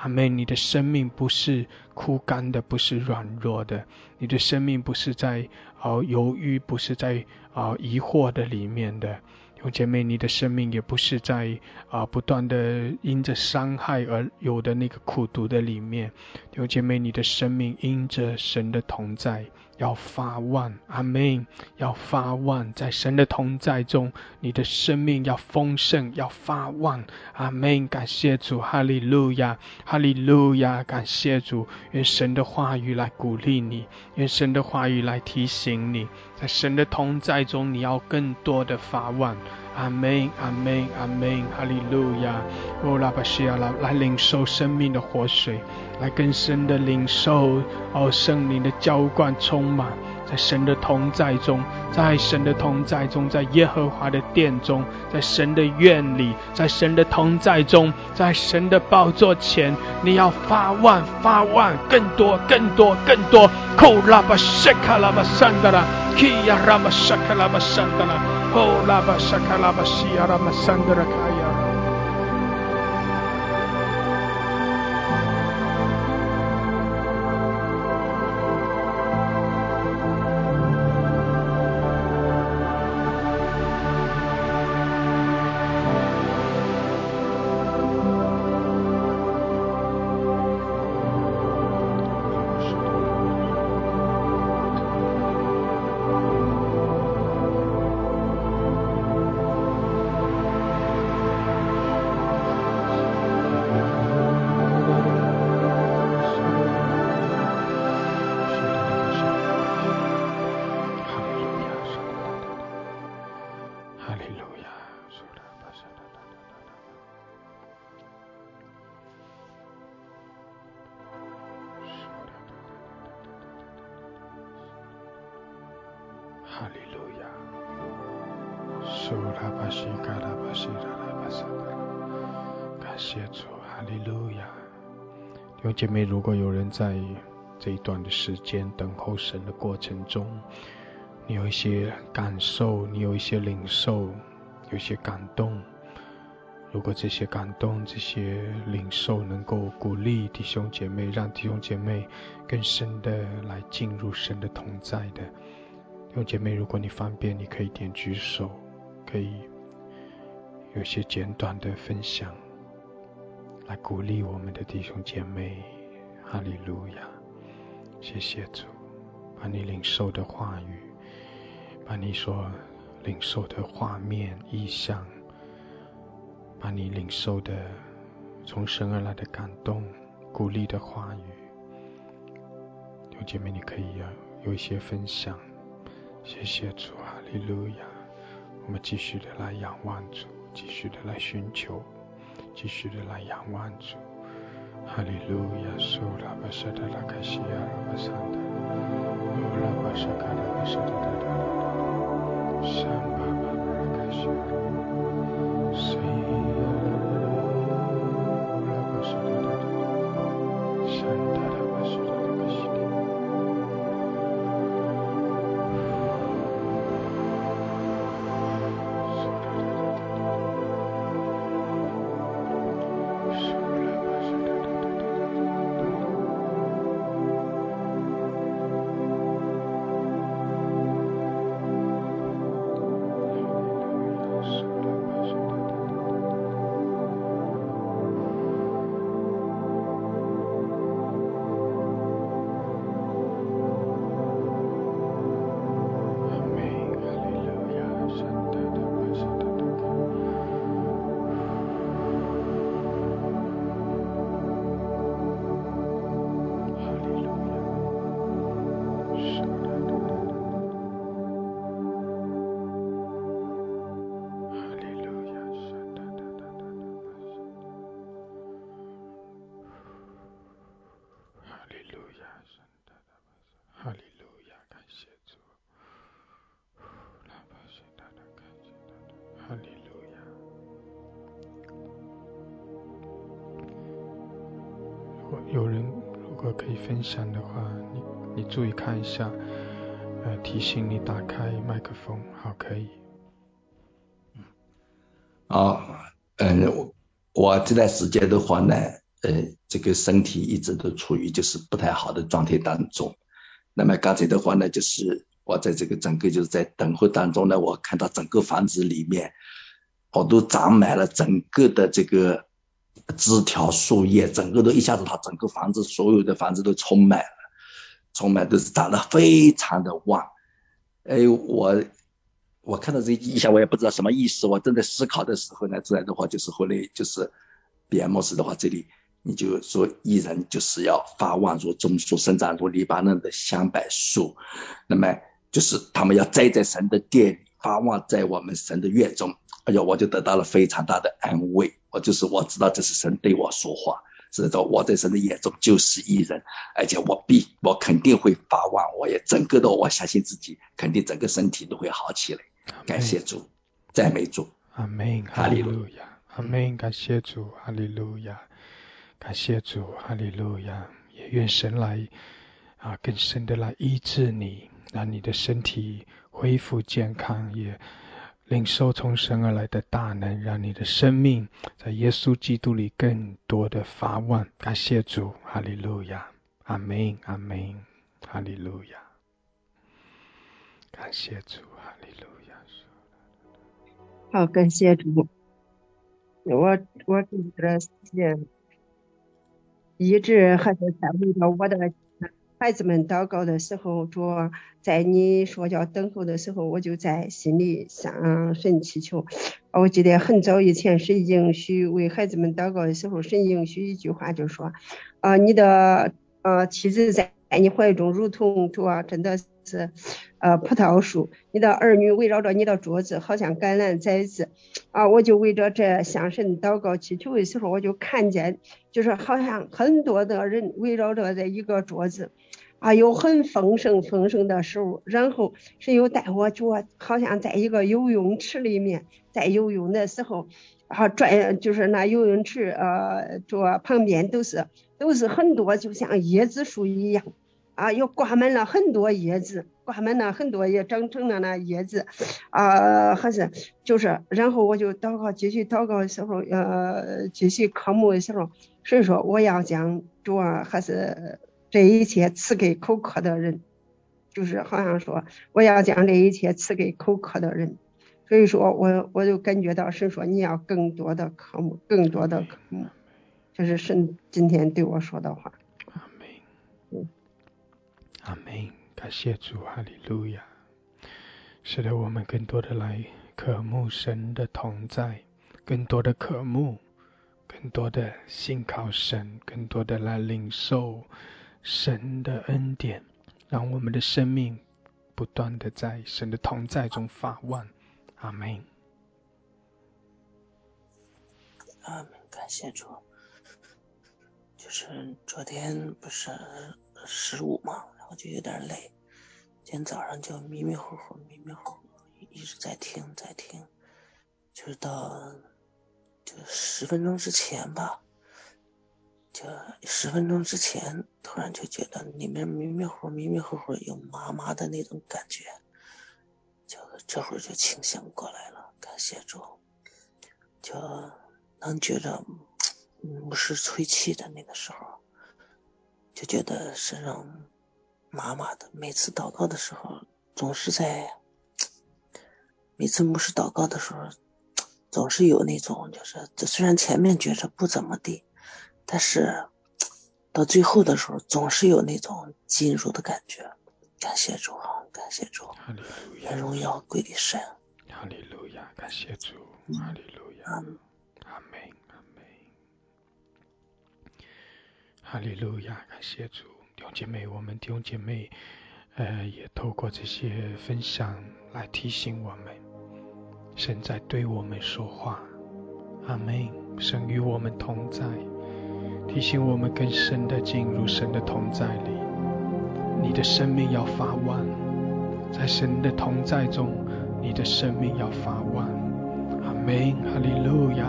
阿妹，你的生命不是枯干的，不是软弱的，你的生命不是在啊犹豫，不是在啊疑惑的里面的。有姐妹，你的生命也不是在啊不断的因着伤害而有的那个苦读的里面。有姐妹，你的生命因着神的同在。要发旺，阿门！要发旺，在神的同在中，你的生命要丰盛，要发旺，阿门！感谢主，哈利路亚，哈利路亚！感谢主，用神的话语来鼓励你，用神的话语来提醒你，在神的同在中，你要更多的发旺。阿门，阿门，阿门，哈利路亚！哦，拉巴西亚拉，来领受生命的活水，来更深的领受哦圣灵的浇灌充满，在神的同在中，在神的同在中，在耶和华的殿中，在神的院里，在神的同在中，在神的宝座前，你要发旺，发旺，更多，更多，更多！哦，拉巴西卡拉巴山达拉，基亚拉巴沙卡拉巴山达拉。Oh, Lava Shakalaba Shiara Masandarakaya. 姐妹，如果有人在这一段的时间等候神的过程中，你有一些感受，你有一些领受，有些感动。如果这些感动、这些领受能够鼓励弟兄姐妹，让弟兄姐妹更深的来进入神的同在的弟兄姐妹，如果你方便，你可以点举手，可以有些简短的分享。来鼓励我们的弟兄姐妹，哈利路亚！谢谢主，把你领受的话语，把你所领受的画面、意象，把你领受的从神而来的感动、鼓励的话语，弟兄姐妹，你可以啊有一些分享。谢谢主，哈利路亚！我们继续的来仰望主，继续的来寻求。继续的来仰望主，哈利路亚，苏拉巴沙达拉卡西亚拉巴桑达，乌拉巴沙卡拉巴沙达达达达，山巴巴拉卡西亚，有人如果可以分享的话，你你注意看一下，呃，提醒你打开麦克风，好，可以。好，嗯，我这段时间的话呢，呃，这个身体一直都处于就是不太好的状态当中。那么刚才的话呢，就是我在这个整个就是在等候当中呢，我看到整个房子里面，我都长满了整个的这个。枝条树叶，整个都一下子，它整个房子所有的房子都充满了，充满都是长得非常的旺。哎，我我看到这一下，我也不知道什么意思。我正在思考的时候呢，自然的话就是后来就是比尔莫斯的话，这里你就说一人就是要发旺如棕树，生长如黎巴嫩的香柏树，那么就是他们要栽在神的殿里，发旺在我们神的院中。哎呦，我就得到了非常大的安慰。我就是我知道这是神对我说话，知道我在神的眼中就是一人，而且我必我肯定会发旺，我也整个的我相信自己，肯定整个身体都会好起来。感谢主，赞美主。阿门。哈利路亚。阿门。感谢主。哈利路亚。感谢主。哈利路亚。也愿神来啊，更深的来医治你，让你的身体恢复健康也。领受从神而来的大能，让你的生命在耶稣基督里更多的发旺。感谢主，哈利路亚，阿门，阿门，哈利路亚。感谢主，哈利路亚。好，感谢主。我我这个时间一直还是在为着我的。孩子们祷告的时候，主在你说要等候的时候，我就在心里向神祈求。我记得很早以前，神应许为孩子们祷告的时候，神应许一句话，就说：啊，你的呃妻子在你怀中，如同主啊，真的是呃葡萄树；你的儿女围绕着你的桌子，好像橄榄栽子。啊，我就围着这向神祷告祈求的时候，我就看见，就是好像很多的人围绕着这一个桌子。啊，有很丰盛丰盛的食物，然后是又带我脚，好像在一个游泳池里面，在游泳的时候，啊转就是那游泳池呃，这旁边都是都是很多，就像椰子树一样，啊，又挂满了很多叶子，挂满了很多也长成了那叶子，啊，还是就是，然后我就祷告，继续祷告的时候，呃，继续科目的时候，所以说我要讲主啊还是。这一切赐给口渴的人，就是好像说我要将这一切赐给口渴的人，所以说我我就感觉到神说你要更多的科目，更多的科目，这是神今天对我说的话。阿门。感谢主，哈利路亚。使得我们更多的来渴慕神的同在，更多的渴慕，更多的信靠神，更多的来领受。神的恩典，让我们的生命不断的在神的同在中发旺。阿门。阿门，感谢主。就是昨天不是十五吗，我就有点累，今天早上就迷迷糊糊、迷迷糊糊，一直在听，在听，就是到就十分钟之前吧。就十分钟之前，突然就觉得里面迷迷糊糊迷迷糊糊有麻麻的那种感觉，就这会儿就清醒过来了。感谢主，就能觉着牧师吹气的那个时候，就觉得身上麻麻的。每次祷告的时候，总是在每次牧师祷告的时候，总是有那种就是，虽然前面觉着不怎么地。但是到最后的时候，总是有那种进入的感觉。感谢主啊，感谢主，愿荣耀归给神。哈利路亚，感谢主，哈利路亚，阿门，阿门。哈利路亚，感谢主，弟兄姐妹，我们弟兄姐妹，呃，也透过这些分享来提醒我们，神在对我们说话。阿门，神与我们同在。提醒我们更深的进入神的同在里，你的生命要发旺，在神的同在中，你的生命要发旺。阿门，哈利路亚，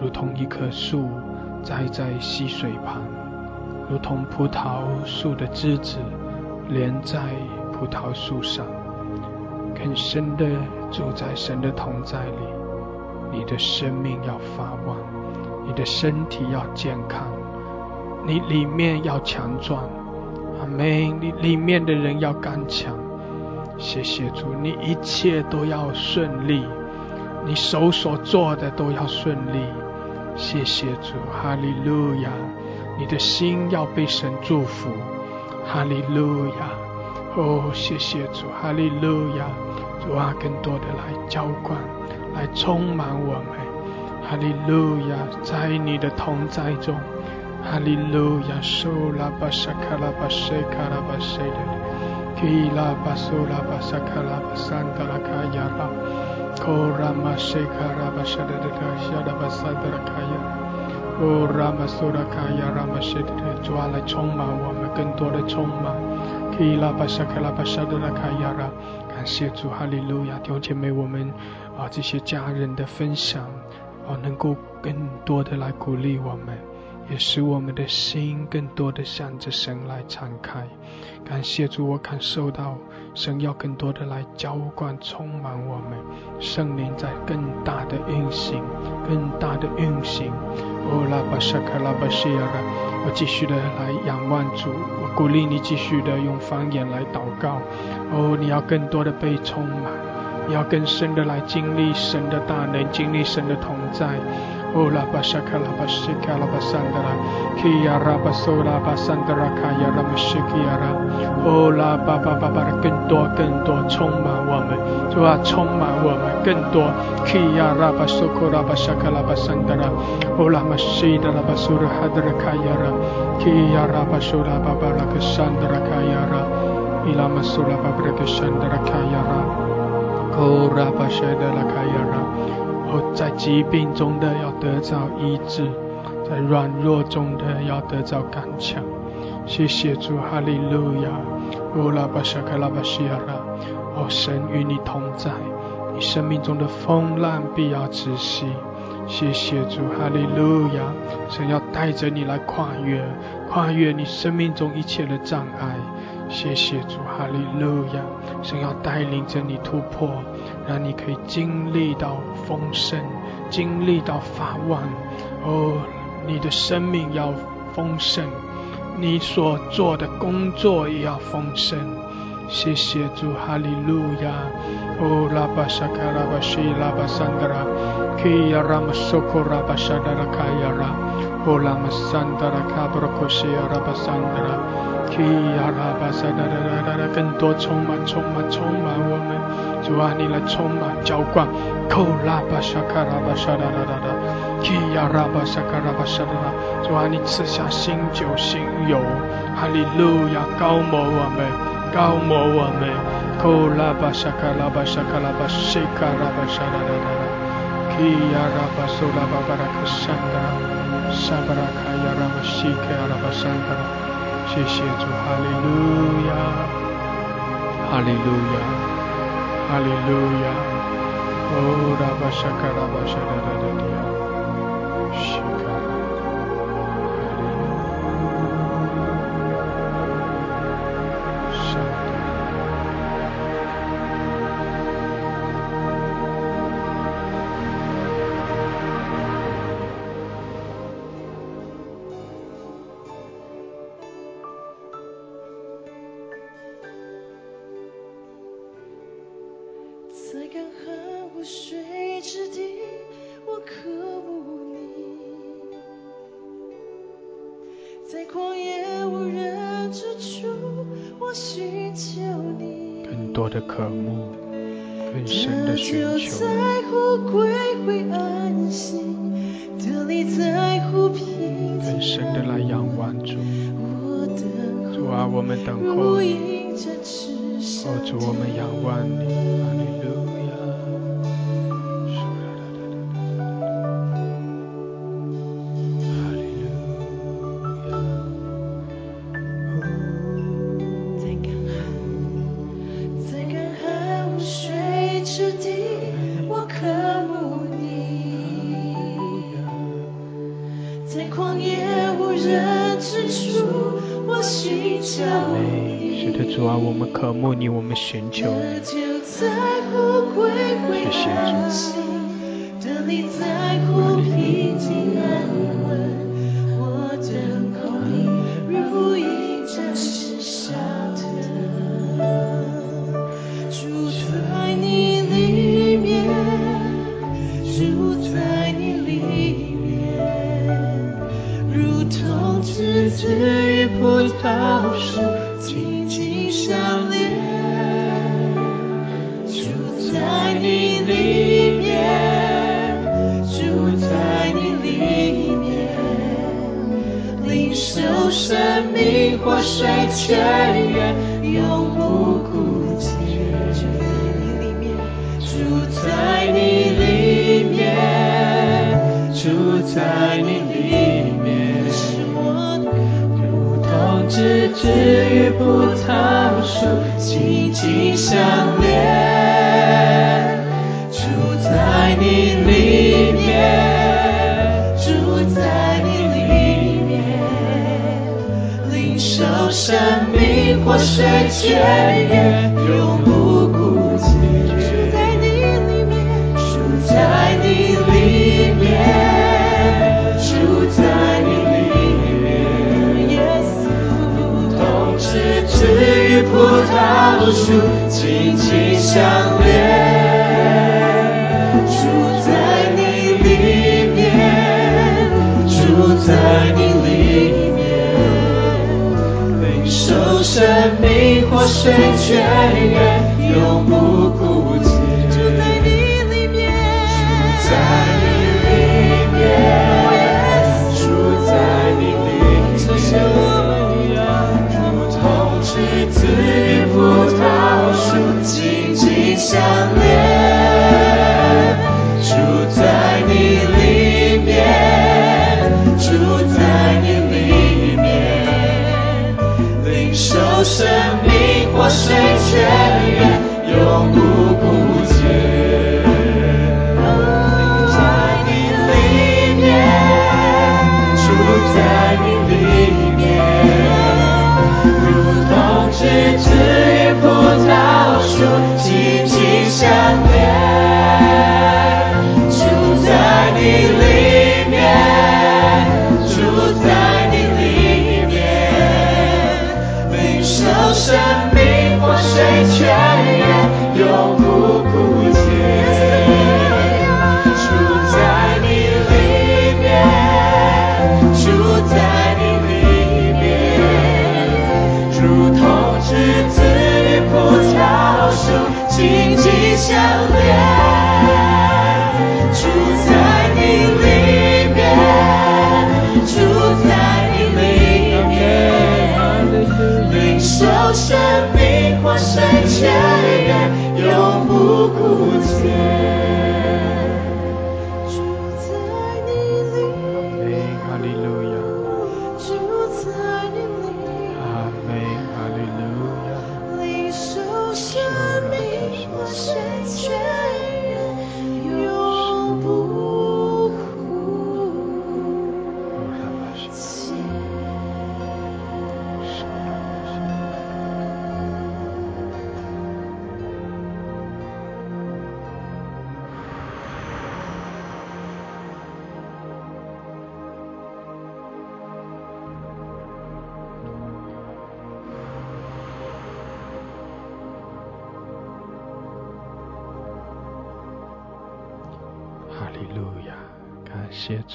如同一棵树栽在溪水旁，如同葡萄树的枝子连在葡萄树上，更深的住在神的同在里。你的生命要发旺，你的身体要健康，你里面要强壮。阿门！你里面的人要刚强。谢谢主，你一切都要顺利，你手所做的都要顺利。谢谢主，哈利路亚！你的心要被神祝福，哈利路亚！哦，谢谢主，哈利路亚！主啊，更多的来浇灌，来充满我们，哈利路亚！在你的同在中，哈利路亚！苏拉巴沙卡拉巴塞卡拉巴塞的，基拉巴苏拉巴沙卡拉巴桑德拉卡亚拉。Korama Shekara Bashada Shada Basadra Kaya O Rama Sura Kaya Rama Shedre 主啊，来充满我们，更多的充满。Kila Bashakala Bashadra Kaya Ra 感谢主，哈利路亚！弟兄姐妹，我们啊这些家人的分享啊，能够更多的来鼓励我们。也使我们的心更多的向着神来敞开。感谢主，我感受到神要更多的来浇灌、充满我们，圣灵在更大的运行、更大的运行。哦，拉巴沙卡拉巴西亚拉，我继续的来仰望主，我鼓励你继续的用方言来祷告。哦，你要更多的被充满，你要更深的来经历神的大能，经历神的同在。哦，拉巴沙卡拉巴西卡拉巴桑德拉，基亚拉巴苏拉巴桑德拉卡亚拉姆西基亚拉，哦，拉巴巴巴巴的更多更多充满我们，主啊，充满我们更多，基亚拉巴苏库拉巴沙卡拉巴桑德拉，哦，拉玛西德拉巴苏在疾病中的要得到医治，在软弱中的要得到刚强。谢谢主，哈利路亚。哦，拉巴沙卡拉巴西亚拉，哦，神与你同在，你生命中的风浪必要止息。谢谢主，哈利路亚。神要带着你来跨越，跨越你生命中一切的障碍。谢谢主，哈利路亚！神要带领着你突破，让你可以经历到丰盛，经历到发旺。哦，你的生命要丰盛，你所做的工作也要丰盛。谢谢主，哈利路亚！哦，拉巴沙卡拉巴西拉巴桑德拉，基亚拉玛苏库拉巴沙达拉卡亚拉，哦拉玛桑德拉卡布罗库西亚拉巴桑德拉。基亚拉巴萨达达达达达，更多充满充满充满我们，主啊，你来充满浇灌。库拉巴沙卡拉巴沙达达达达，基亚拉巴沙卡拉巴沙达达，主啊，你赐下新酒新油，哈利路亚，高摩我们，高摩我们。库拉巴沙卡拉巴沙卡拉巴西卡拉巴沙达达达达，基亚拉巴苏拉巴巴拉克山达，沙巴拉卡亚拉巴西卡拉巴山达。谢谢主，哈利路亚，哈利路亚，哈利路亚，哦，拉巴沙卡拉巴沙达达达迪亚，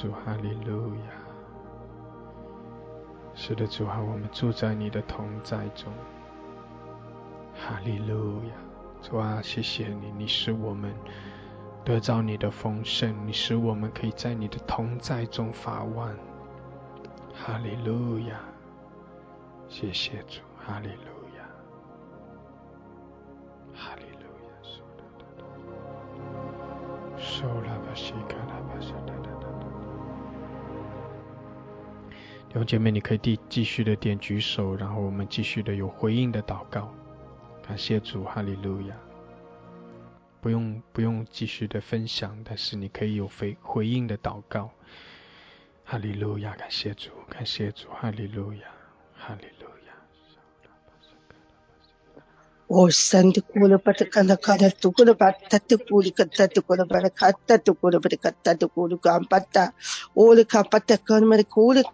主哈利路亚，是的，主啊，我们住在你的同在中。哈利路亚，主啊，谢谢你，你使我们得到你的丰盛，你使我们可以在你的同在中发旺。哈利路亚，谢谢主，哈利路亚，哈利路亚，收了，收了吧，西卡拉弟兄姐妹，你可以继继续的点举手，然后我们继续的有回应的祷告。感谢主，哈利路亚。不用不用继续的分享，但是你可以有回回应的祷告。哈利路亚，感谢主，感谢主，哈利路亚，哈利路亚。我生的，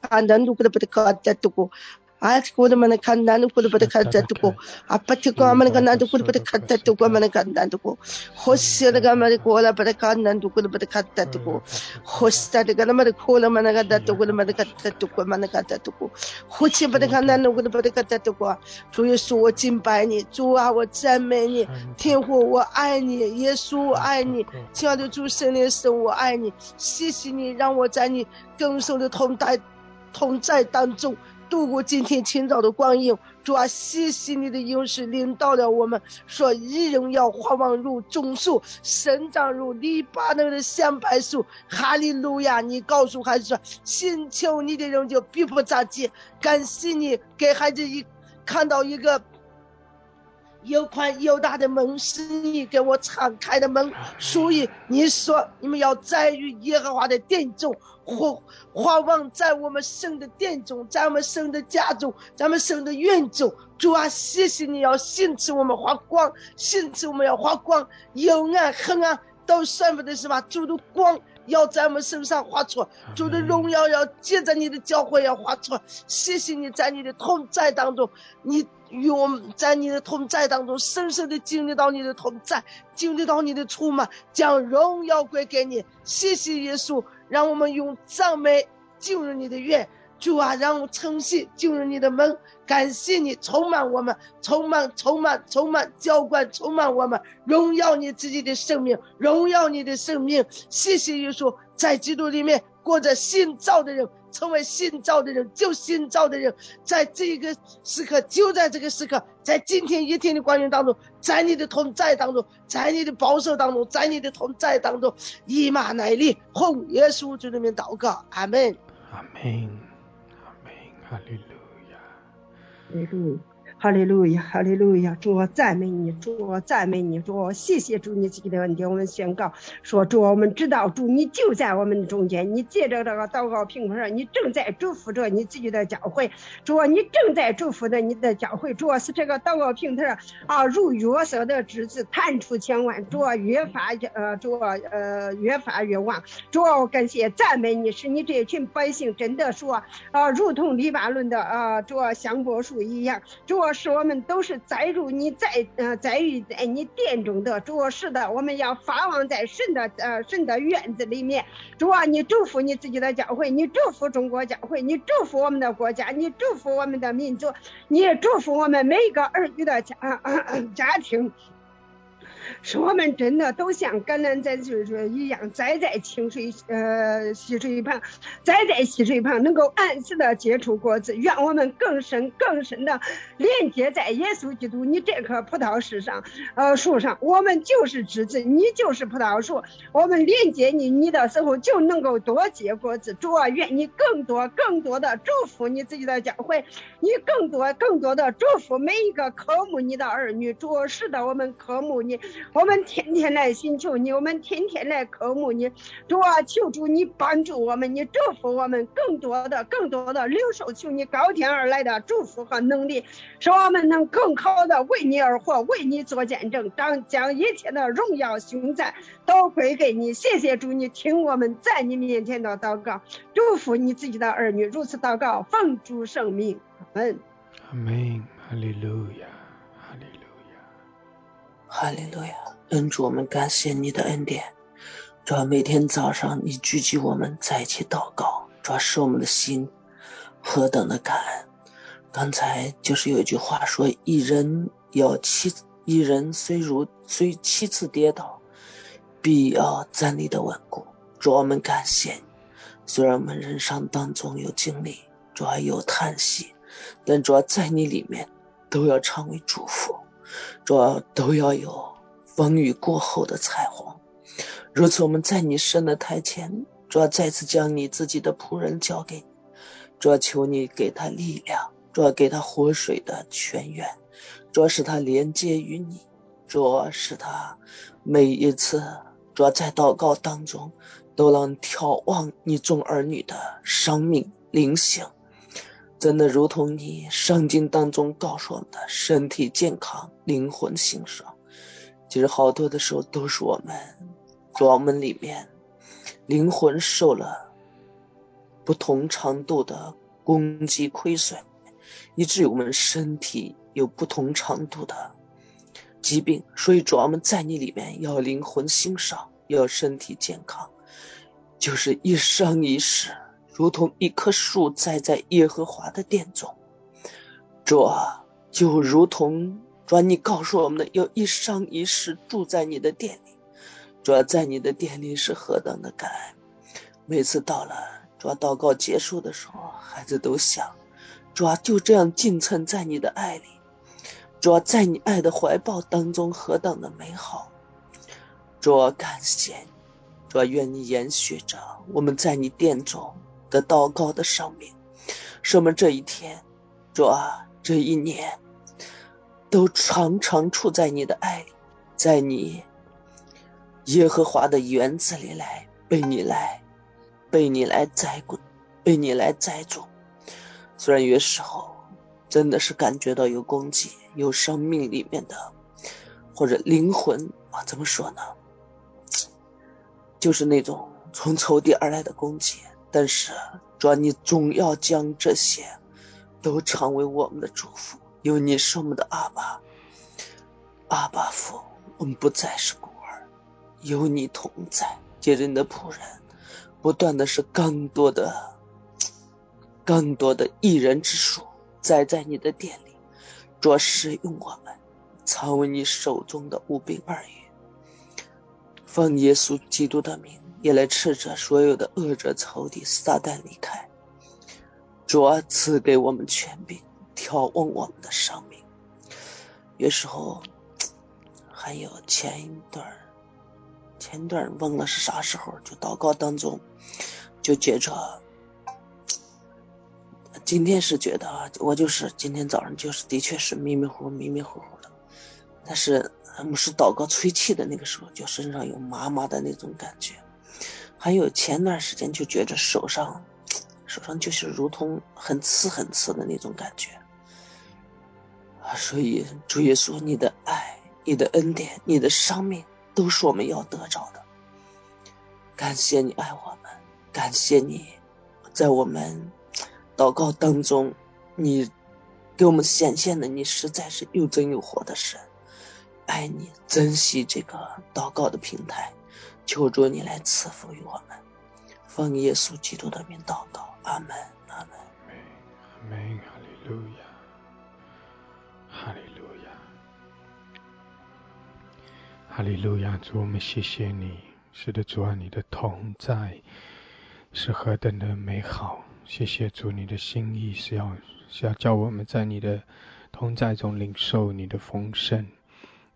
看他读过了把他看他读阿特古鲁曼那个南都古鲁巴德卡塔托古，阿帕提古阿曼那个南都古鲁巴德卡塔托古曼那个南都古，霍西那个曼那个古阿拉巴德卡南都古鲁巴德卡塔托古，霍斯塔那个曼那个科拉曼那个卡塔古鲁曼那个卡塔托古，霍切巴德卡南都古鲁巴德卡塔托古，主耶稣我敬拜你，主啊我赞美你，天父我爱你，耶稣我爱你，亲爱的主圣灵神我爱你，谢谢你让我在你跟圣的同在同在当中。度过今天清早的光阴，主啊，谢谢你的勇士领导了我们，说一人要化往如棕树，生长如黎巴嫩的香柏树。哈利路亚！你告诉孩子说，寻求你的人就必不着急。感谢你给孩子一看到一个。又宽又大的门是你给我敞开的门，所以你说你们要在于耶和华的殿中，或或望在我们神的殿中，在我们神的家中，在我们神的院中。主啊，谢谢你要信赐我们发光，信赐我们要发光，有暗黑暗都算不得什么，主的光要在我们身上发出，主的荣耀要借着你的教会要发出。谢谢你在你的同在当中，你。与我们在你的同在当中，深深的经历到你的同在，经历到你的出马，将荣耀归给你。谢谢耶稣，让我们用赞美进入你的院。主啊，让我诚信进入你的门。感谢你充满我们，充满充满充满浇灌，充满我们，荣耀你自己的生命，荣耀你的生命。谢谢耶稣，在基督里面过着新造的人。成为新造的人，救新造的人，在这个时刻，就在这个时刻，在今天一天的光阴当中，在你的同在当中，在你的保守当中，在你的同在当中，以马内利，奉耶稣基督的名祷告，阿门，阿门，门，哈利路亚，哈利路亚。主，我赞美你，主，我赞美你，主，我谢谢主你自己的恩典。我们宣告说，主，我们知道主你就在我们中间，你借着这个祷告平台上，你正在祝福着你自己的教会。主，你正在祝福着你的教会。主，是这个祷告平台上啊，如月色的枝子，弹出千万。主，越发呃，主呃，越发越旺。主，我感谢赞美你，使你这群百姓真的说啊，如同黎巴嫩的啊，主香柏树一样。主。是我们都是载入你在呃载于在你殿中的主啊是的，我们要发往在神的呃神的院子里面。主啊，你祝福你自己的教会，你祝福中国教会，你祝福我们的国家，你祝福我们的民族，你也祝福我们每一个儿女的家家庭。是我们真的都像橄榄在就是一样栽在清水呃溪水旁，栽在溪水旁能够按时的结出果子。愿我们更深更深的连接在耶稣基督你这棵葡萄树上呃树上，我们就是枝子，你就是葡萄树。我们连接你你的时候就能够多结果子。主啊，愿你更多更多的祝福你自己的教会，你更多更多的祝福每一个科目你的儿女。主是的，我们科目你。我们天天来寻求你，我们天天来渴慕你，主啊，求主你帮助我们，你祝福我们更多的、更多的领受，求你高天而来的祝福和能力，使我们能更好的为你而活，为你做见证，将将一切的荣耀、雄赞都归给你。谢谢主，你听我们在你面前的祷告，祝福你自己的儿女，如此祷告，奉主圣名，阿门。阿门，哈利路亚。哈利路亚，恩主，我们感谢你的恩典。主要每天早上你聚集我们在一起祷告，主要使我们的心何等的感恩。刚才就是有一句话说：“一人要七，一人虽如虽七次跌倒，必要站立的稳固。”主，我们感谢你。虽然我们人生当中有经历，主要有叹息，但主要在你里面都要成为祝福。主都要有风雨过后的彩虹。如此，我们在你神的台前，主要再次将你自己的仆人交给你，主求你给他力量，主给他活水的泉源，主要使他连接于你，主要使他每一次主在祷告当中都能眺望你众儿女的生命灵性，真的如同你圣经当中告诉我们的，身体健康，灵魂兴盛。其实好多的时候都是我们，主我们里面灵魂受了不同程度的攻击亏损，以至于我们身体有不同程度的疾病。所以主我们在你里面要灵魂兴盛，要身体健康。就是一生一世，如同一棵树栽在耶和华的殿中，主啊，就如同主啊，你告诉我们的，要一生一世住在你的殿里。主啊在你的殿里是何等的感恩！每次到了主要祷告结束的时候，孩子都想，主要就这样浸沉在你的爱里，主要在你爱的怀抱当中何等的美好！主啊感谢你。主啊愿你延续着我们在你殿中的祷告的生命，使我们这一天，主啊，这一年都常常处在你的爱里，在你耶和华的园子里来被你来被你来栽滚，被你来栽种。虽然有时候真的是感觉到有攻击，有生命里面的或者灵魂啊，怎么说呢？就是那种从仇敌而来的攻击，但是主，你总要将这些都成为我们的祝福。有你是我们的阿爸，阿爸父，我们不再是孤儿，有你同在。接着你的仆人，不断的是更多的、更多的一人之数栽在你的店里，主使用我们，成为你手中的五兵二鱼。奉耶稣基督的名，也来斥责所有的恶者仇敌撒旦离开，主啊，赐给我们权柄，挑问我们的生命。有时候还有前一段前一段忘了是啥时候，就祷告当中就觉着，今天是觉得啊，我就是今天早上就是的确是迷迷糊糊、迷迷糊糊的，但是。牧师祷告吹气的那个时候，就身上有麻麻的那种感觉，还有前段时间就觉着手上，手上就是如同很刺很刺的那种感觉啊。所以主耶稣，你的爱、你的恩典、你的生命，都是我们要得着的。感谢你爱我们，感谢你在我们祷告当中，你给我们显现的，你实在是又真又活的神。爱你，珍惜这个祷告的平台，求主你来赐福于我们，奉耶稣基督的名祷告，阿门，阿门。阿门，哈利路亚，哈利路亚，哈利路亚。主，我们谢谢你，是的，主啊，你的同在是何等的美好。谢谢主，你的心意是要是要叫我们在你的同在中领受你的丰盛。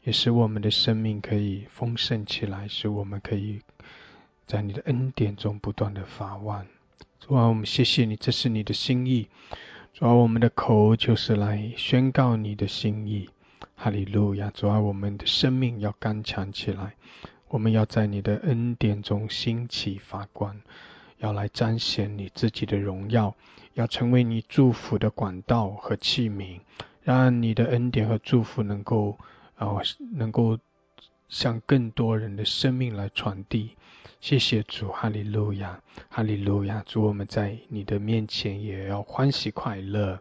也使我们的生命可以丰盛起来，使我们可以在你的恩典中不断的发旺。主啊，我们谢谢你，这是你的心意。主啊，我们的口就是来宣告你的心意。哈利路亚！主啊，我们的生命要刚强起来，我们要在你的恩典中兴起发光，要来彰显你自己的荣耀，要成为你祝福的管道和器皿，让你的恩典和祝福能够。啊，能够向更多人的生命来传递。谢谢主，哈利路亚，哈利路亚。主，我们在你的面前也要欢喜快乐。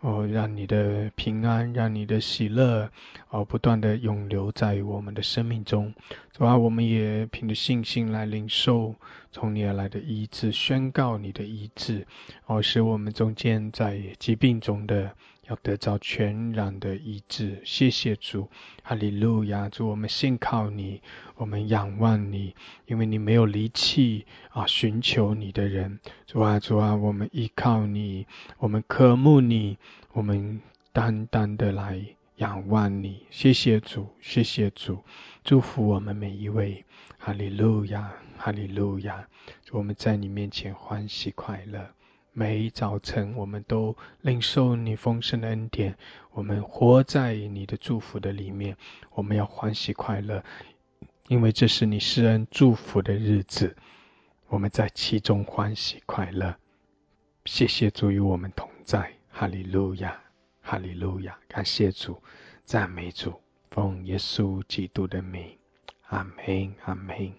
哦，让你的平安，让你的喜乐，哦，不断的永留在我们的生命中。主啊，我们也凭着信心来领受从你而来的医治，宣告你的医治，哦，使我们中间在疾病中的。要得到全然的医治，谢谢主，哈利路亚！主，我们信靠你，我们仰望你，因为你没有离弃啊，寻求你的人。主啊，主啊，我们依靠你，我们渴慕你，我们单单的来仰望你。谢谢主，谢谢主，祝福我们每一位，哈利路亚，哈利路亚！我们在你面前欢喜快乐。每一早晨，我们都领受你丰盛的恩典，我们活在你的祝福的里面。我们要欢喜快乐，因为这是你施恩祝福的日子。我们在其中欢喜快乐。谢谢主与我们同在，哈利路亚，哈利路亚，感谢主，赞美主，奉耶稣基督的名，阿门，阿门，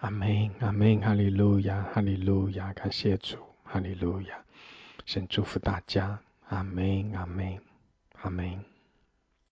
阿门，阿门，哈利路亚，哈利路亚，感谢主，哈利路亚，神祝福大家，阿门，阿门，阿门。